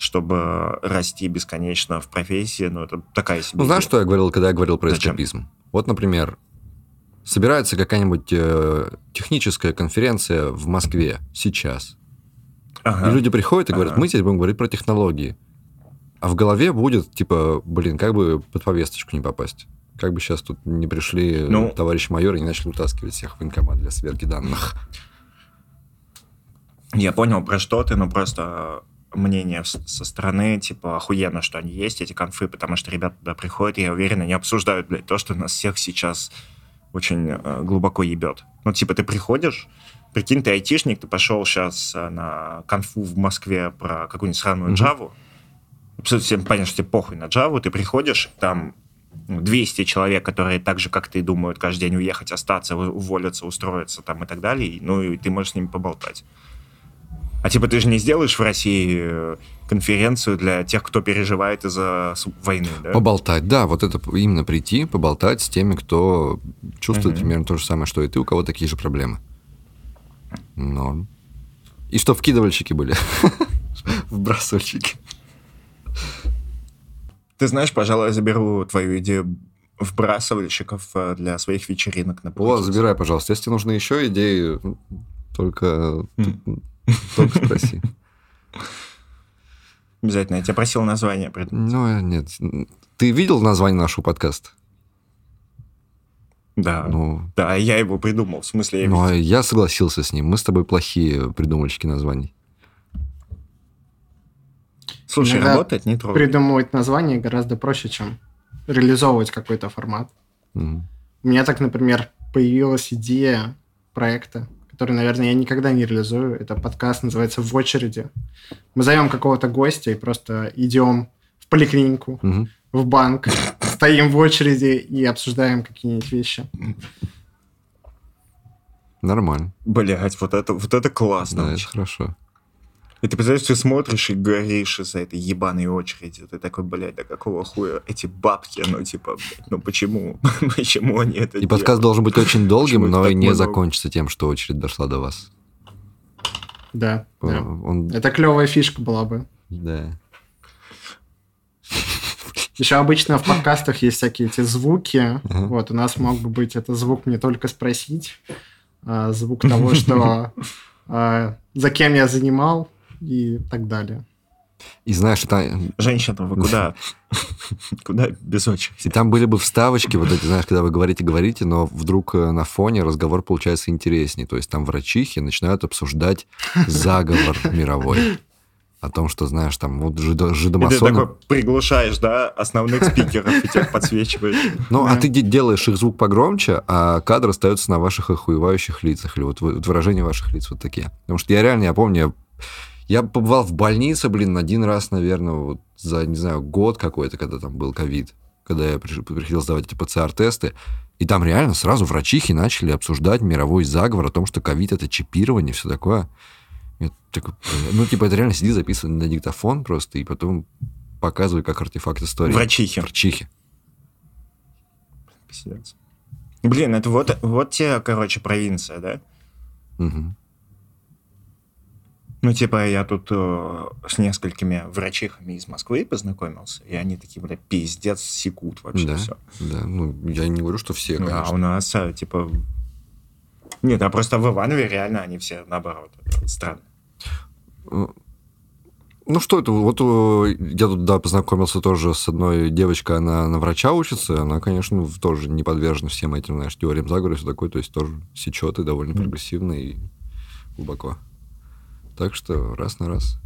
чтобы расти бесконечно в профессии, ну, это такая себе Ну, знаешь, что я говорил, когда я говорил про Зачем? эскапизм? Вот, например, собирается какая-нибудь э, техническая конференция в Москве сейчас. Ага. И люди приходят и говорят, Ага. мы теперь будем говорить про технологии. А в голове будет, типа, блин, как бы под повесточку не попасть? Как бы сейчас тут не пришли Ну. товарищи майоры и не начали утаскивать всех в военкомат для сверки данных. Я понял, про что ты, но просто мнение со стороны, типа, охуенно, что они есть, эти конфы, потому что ребята туда приходят, и я уверен, они обсуждают, блядь, то, что нас всех сейчас очень э, глубоко ебет. Ну, типа, ты приходишь, прикинь, ты айтишник, ты пошел сейчас на конфу в Москве про какую-нибудь сраную Мгм. Java, абсолютно всем понятно, что тебе похуй на Java, ты приходишь, там ну, 200 человек, которые так же, как ты, думают каждый день уехать, остаться, уволиться, устроиться там и так далее, ну, и ты можешь с ними поболтать. А типа ты же не сделаешь в России э, конференцию для тех, кто переживает из-за войны, да? Поболтать, да, вот это именно прийти, поболтать с теми, кто чувствует Мгм. примерно то же самое, что и ты, у кого такие же проблемы. Норм. И что вкидывальщики были? Вбрасывальщики. Ты знаешь, пожалуй, я заберу твою идею вбрасывальщиков э, для своих вечеринок на О, забирай, пожалуйста. Если тебе нужны еще идеи, только, только спроси. Обязательно. Я тебя просил название придумать. Ну, э, нет. Ты видел название нашего подкаста? Да. Ну, Да, я его придумал. В смысле, я ну, а я согласился с ним. Мы с тобой плохие придумальщики названий. Слушай, иногда работает, не трогай. Придумывать название гораздо проще, чем реализовывать какой-то формат. Мгм. У меня так, например, появилась идея проекта, который, наверное, я никогда не реализую. Это подкаст называется «В очереди». Мы зовем какого-то гостя и просто идем в поликлинику, Мгм. в банк, стоим в очереди и обсуждаем какие-нибудь вещи. Нормально. Блять, вот это, вот это классно. Да, это вообще. хорошо. И ты представляешь, ты смотришь и горишь из-за этой ебаной очереди. Ты такой, блядь, да какого хуя эти бабки, ну типа, блядь, ну почему? почему они это И делают? подкаст должен быть очень долгим, Почему но и не много? закончится тем, что очередь дошла до вас. Да, да. Он... Это клевая фишка была бы. Да. Еще обычно в подкастах есть всякие эти звуки. Ага. Вот, у нас мог бы быть это звук не только спросить, а звук того, что а, за кем я занимал и так далее. И знаешь, это... Женщина, вы куда? Куда без И очереди? там были бы вставочки, вот эти, знаешь, когда вы говорите, говорите, но вдруг э, на фоне разговор получается интереснее. То есть там врачихи начинают обсуждать заговор мировой. О том, что, знаешь, там вот жидо- И ты жидомасоны... такой приглушаешь, да, основных спикеров и тех подсвечиваешь. Ну, а ты де- делаешь их звук погромче, а кадр остается на ваших охуевающих лицах. Или вот, вот выражения ваших лиц вот такие. Потому что я реально, я помню, я побывал в больнице, блин, один раз, наверное, вот за, не знаю, год какой-то, когда там был ковид, когда я приходил сдавать эти ПЦР-тесты, и там реально сразу врачихи начали обсуждать мировой заговор о том, что ковид — это чипирование, все такое. Я такой, «Бля». ну, типа, это реально сиди, записывай на диктофон просто, и потом показывай как артефакт истории. Врачихи. Врачихи. Пиздец. Блин, это вот, вот те, короче, провинция, да? Мгм. Ну, типа, я тут э, с несколькими врачихами из Москвы познакомился, и они такие, бля, пиздец, секут вообще Да. все. Да, ну, я не говорю, что все, а конечно. у нас, э, типа... Нет, а просто в Иванове реально они все наоборот. Странно. Ну, что это? Вот э, я тут, да, познакомился тоже с одной девочкой, она на врача учится, она, конечно, тоже не подвержена всем этим, знаешь, теориям заговора и все такое, то есть тоже сечет и довольно прогрессивно и глубоко. Так что раз на раз.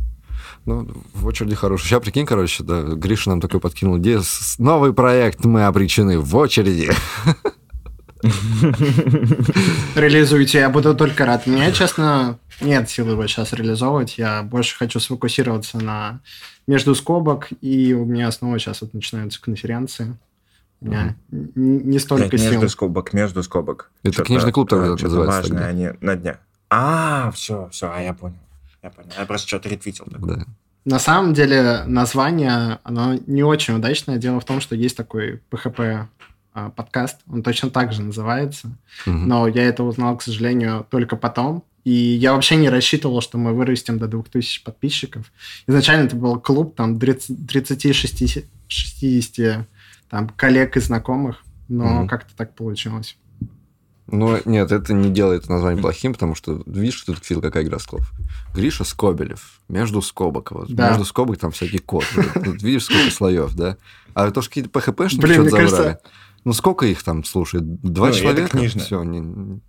Ну, в очереди хороший. Сейчас, прикинь, короче, да, Гриша нам такой подкинул с- Новый проект «Мы обречены в очереди». Реализуйте, я буду только рад. Меня, честно, нет сил его сейчас реализовывать. Я больше хочу сфокусироваться на между скобок, и у меня снова сейчас вот начинаются конференции. У меня не столько Блядь, сил. между скобок, между скобок. Это Что-то, книжный клуб что-то называется важное тогда. они на дня. А, все, все, а я понял. Я понял. Я просто что-то ретвитил. такое. Да. На самом деле название, оно не очень удачное. Дело в том, что есть такой PHP а, подкаст, он точно так же называется, Мгм. но я это узнал, к сожалению, только потом. И я вообще не рассчитывал, что мы вырастем до 2000 подписчиков. Изначально это был клуб там 30-60 там, коллег и знакомых, но Мгм. как-то так получилось. Ну, нет, это не делает название плохим, потому что, видишь, тут Фил, какая игра слов. Гриша Скобелев, между скобок. Вот. Да. Между скобок там всякий код. Вот, вот видишь, сколько слоев, да? А то, что какие-то ПХПшники Блин, что-то кажется- забрали. Ну, сколько их там, слушай, два Ну, человека? Все, не...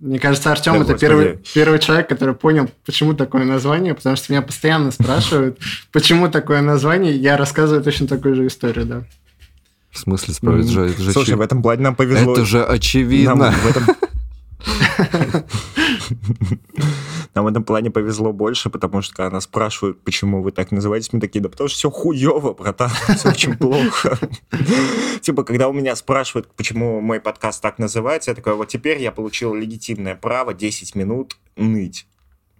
Мне кажется, Артем Да, это господи. первый, первый человек, который понял, почему такое название, потому что меня постоянно спрашивают, почему такое название. Я рассказываю точно такую же историю, да. В смысле справиться? Же- Это же, Слушай, в очи- этом плане нам повезло. это же очевидно. Нам в этом... Нам в этом плане повезло больше, потому что когда нас спрашивают, почему вы так называетесь, мы такие, да потому что все хуево, братан, все очень плохо. Типа, когда у меня спрашивают, почему мой подкаст так называется, я такой, вот теперь я получил легитимное право 10 минут ныть.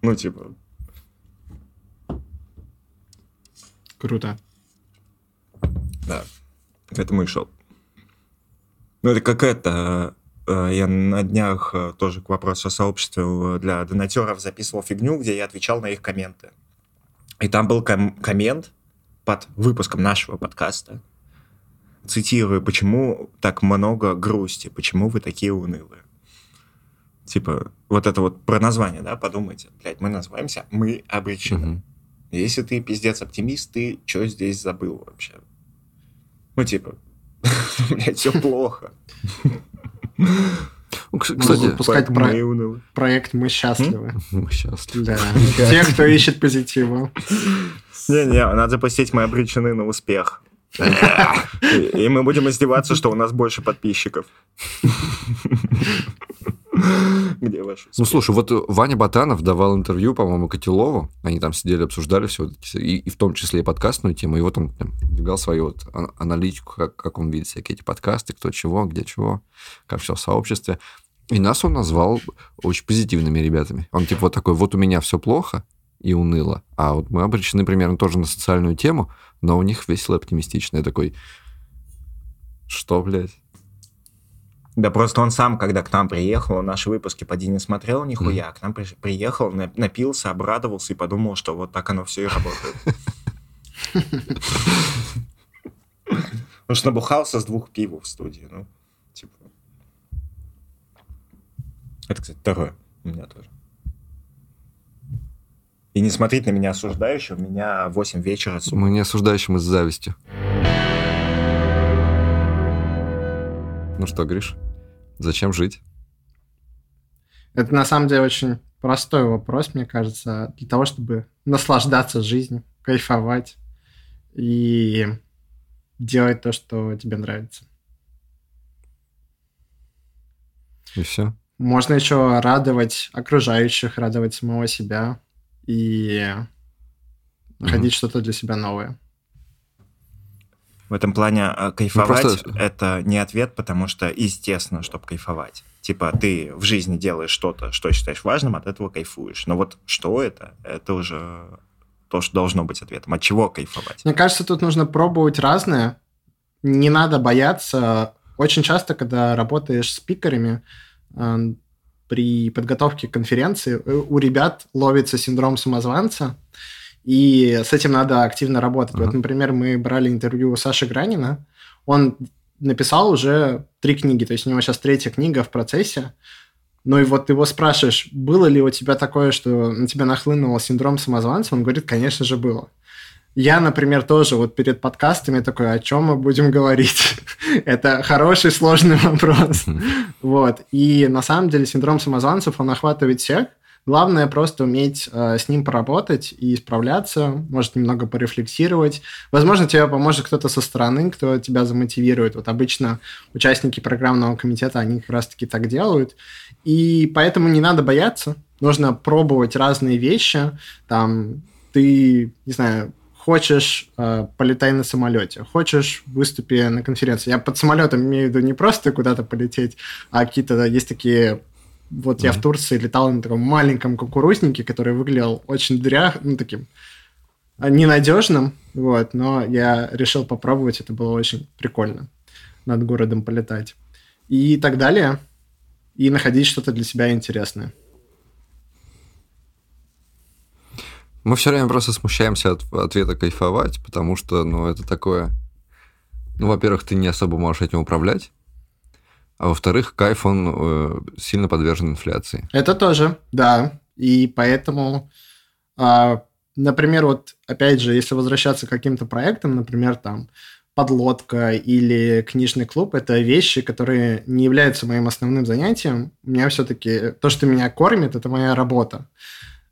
Ну, типа, Круто. Да, к этому и шел. Ну, это как это... э, Я на днях э, тоже к вопросу о сообществе э, для донатеров записывал фигню, где я отвечал на их комменты. И там был ком- коммент под выпуском нашего подкаста. Цитирую, почему так много грусти, почему вы такие унылые. Типа, вот это вот про название, да, подумайте. Блядь, мы называемся «Мы обречены». Мгм. Если ты пиздец оптимист, ты что здесь забыл вообще? Ну, типа, блядь, все плохо. Ну, Кстати, запускать Поэтому про- мы проект «Мы счастливы». мы счастливы. Да. Те, кто ищет позитива. Не-не, надо запустить «Мы обречены на успех». И мы будем издеваться, что у нас больше подписчиков. Где ваш Ну, успех? слушай, вот э, Ваня Батанов давал интервью, по-моему, Котелову. Они там сидели, обсуждали все, и, и в том числе и подкастную тему. И вот он там двигал свою вот ан- аналитику, как, как он видит всякие эти подкасты, кто чего, где чего, как все в сообществе. И нас он назвал очень позитивными ребятами. Он типа вот такой, вот у меня все плохо и уныло, а вот мы обречены примерно тоже на социальную тему, но у них весело оптимистично. Я такой, что, блядь? Да просто он сам, когда к нам приехал, он наши выпуски поди не смотрел нихуя, к нам при- приехал, на- напился, обрадовался и подумал, что вот так оно все и работает. Он что набухался с двух пивов в студии, ну, типа. Это, кстати, второе у меня тоже. И не смотреть на меня осуждающе, у меня 8 вечера, сука. Мы не осуждающим из зависти. Ну что, Гриш, зачем жить? Это на самом деле очень простой вопрос, мне кажется, для того, чтобы наслаждаться жизнью, кайфовать и делать то, что тебе нравится. И все. Можно еще радовать окружающих, радовать самого себя и находить что-то для себя новое. В этом плане кайфовать просто- это не ответ, потому что естественно, чтобы кайфовать. Типа ты в жизни делаешь что-то, что считаешь важным, от этого кайфуешь. Но вот что это, это уже то, что должно быть ответом. От чего кайфовать? Мне кажется, тут нужно пробовать разное. Не надо бояться. Очень часто, когда работаешь с спикерами, э, при подготовке к конференции э, у ребят ловится синдром самозванца, и с этим надо активно работать. Ага. Вот, например, мы брали интервью у Саши Гранина, он написал уже три книги, то есть у него сейчас третья книга в процессе, ну и вот ты его спрашиваешь, было ли у тебя такое, что на тебя нахлынул синдром самозванца? Он говорит, конечно же, было. Я, например, тоже вот перед подкастами такой, о чем мы будем говорить? Это хороший, сложный вопрос. Вот. И на самом деле синдром самозванцев, он охватывает всех. Главное просто уметь э, с ним поработать и справляться, может немного порефлексировать. Возможно, тебе поможет кто-то со стороны, кто тебя замотивирует. Вот обычно участники программного комитета, они как раз-таки так делают. И поэтому не надо бояться. Нужно пробовать разные вещи. Там ты, не знаю, хочешь э, полетай на самолете, хочешь выступи на конференции. Я под самолетом имею в виду не просто куда-то полететь, а какие-то есть такие вот я в Турции летал на таком маленьком кукурузнике, который выглядел очень дрях, ну, таким а, ненадежным, вот, но я решил попробовать, это было очень прикольно. над городом полетать и так далее, и находить что-то для себя интересное. Мы все время просто смущаемся от ответа кайфовать, потому что, ну, это такое... Ну, во-первых, ты не особо можешь этим управлять, а во-вторых, кайф, он э, сильно подвержен инфляции. Это тоже, да. И поэтому, э, например, вот опять же, если возвращаться к каким-то проектам, например, там подлодка или книжный клуб, это вещи, которые не являются моим основным занятием. У меня все-таки то, что меня кормит, это моя работа.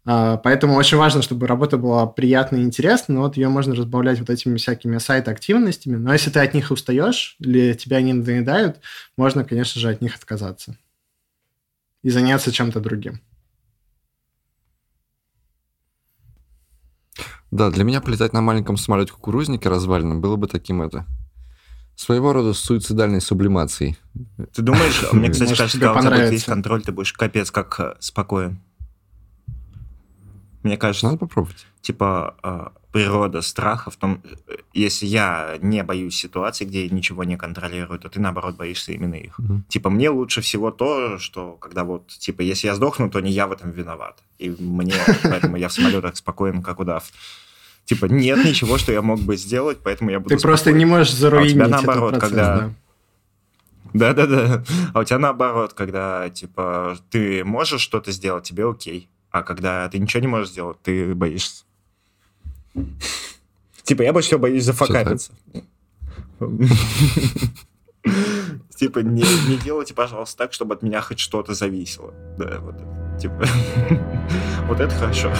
А, поэтому очень важно, чтобы работа была приятной и интересной, но вот ее можно разбавлять вот этими всякими сайт-активностями. Но если ты от них устаешь или тебя они надоедают, можно, конечно же, от них отказаться и заняться чем-то другим. Да, для меня полетать на маленьком самолете кукурузнике разваленном было бы таким это своего рода суицидальной сублимацией. Ты думаешь, мне, кстати, кажется, когда у тебя будет весь контроль, ты будешь капец как э, спокоен. Мне кажется, надо попробовать. Типа э, природа страха в том, если я не боюсь ситуации, где я ничего не контролирую, то ты наоборот боишься именно их. Угу. Типа мне лучше всего то, что когда вот типа если я сдохну, то не я в этом виноват, и мне поэтому я в самолетах спокоен как удав. Типа нет ничего, что я мог бы сделать, поэтому я буду. Ты просто не можешь заруинить а у тебя наоборот, процесс, когда да. Да-да-да. А у тебя наоборот, когда, типа, ты можешь что-то сделать, тебе окей. А когда ты ничего не можешь сделать, ты боишься. Типа, я больше всего боюсь зафакапиться. Типа, не, не делайте, пожалуйста, так, чтобы от меня хоть что-то зависело. Да, вот это. Типа, вот это хорошо.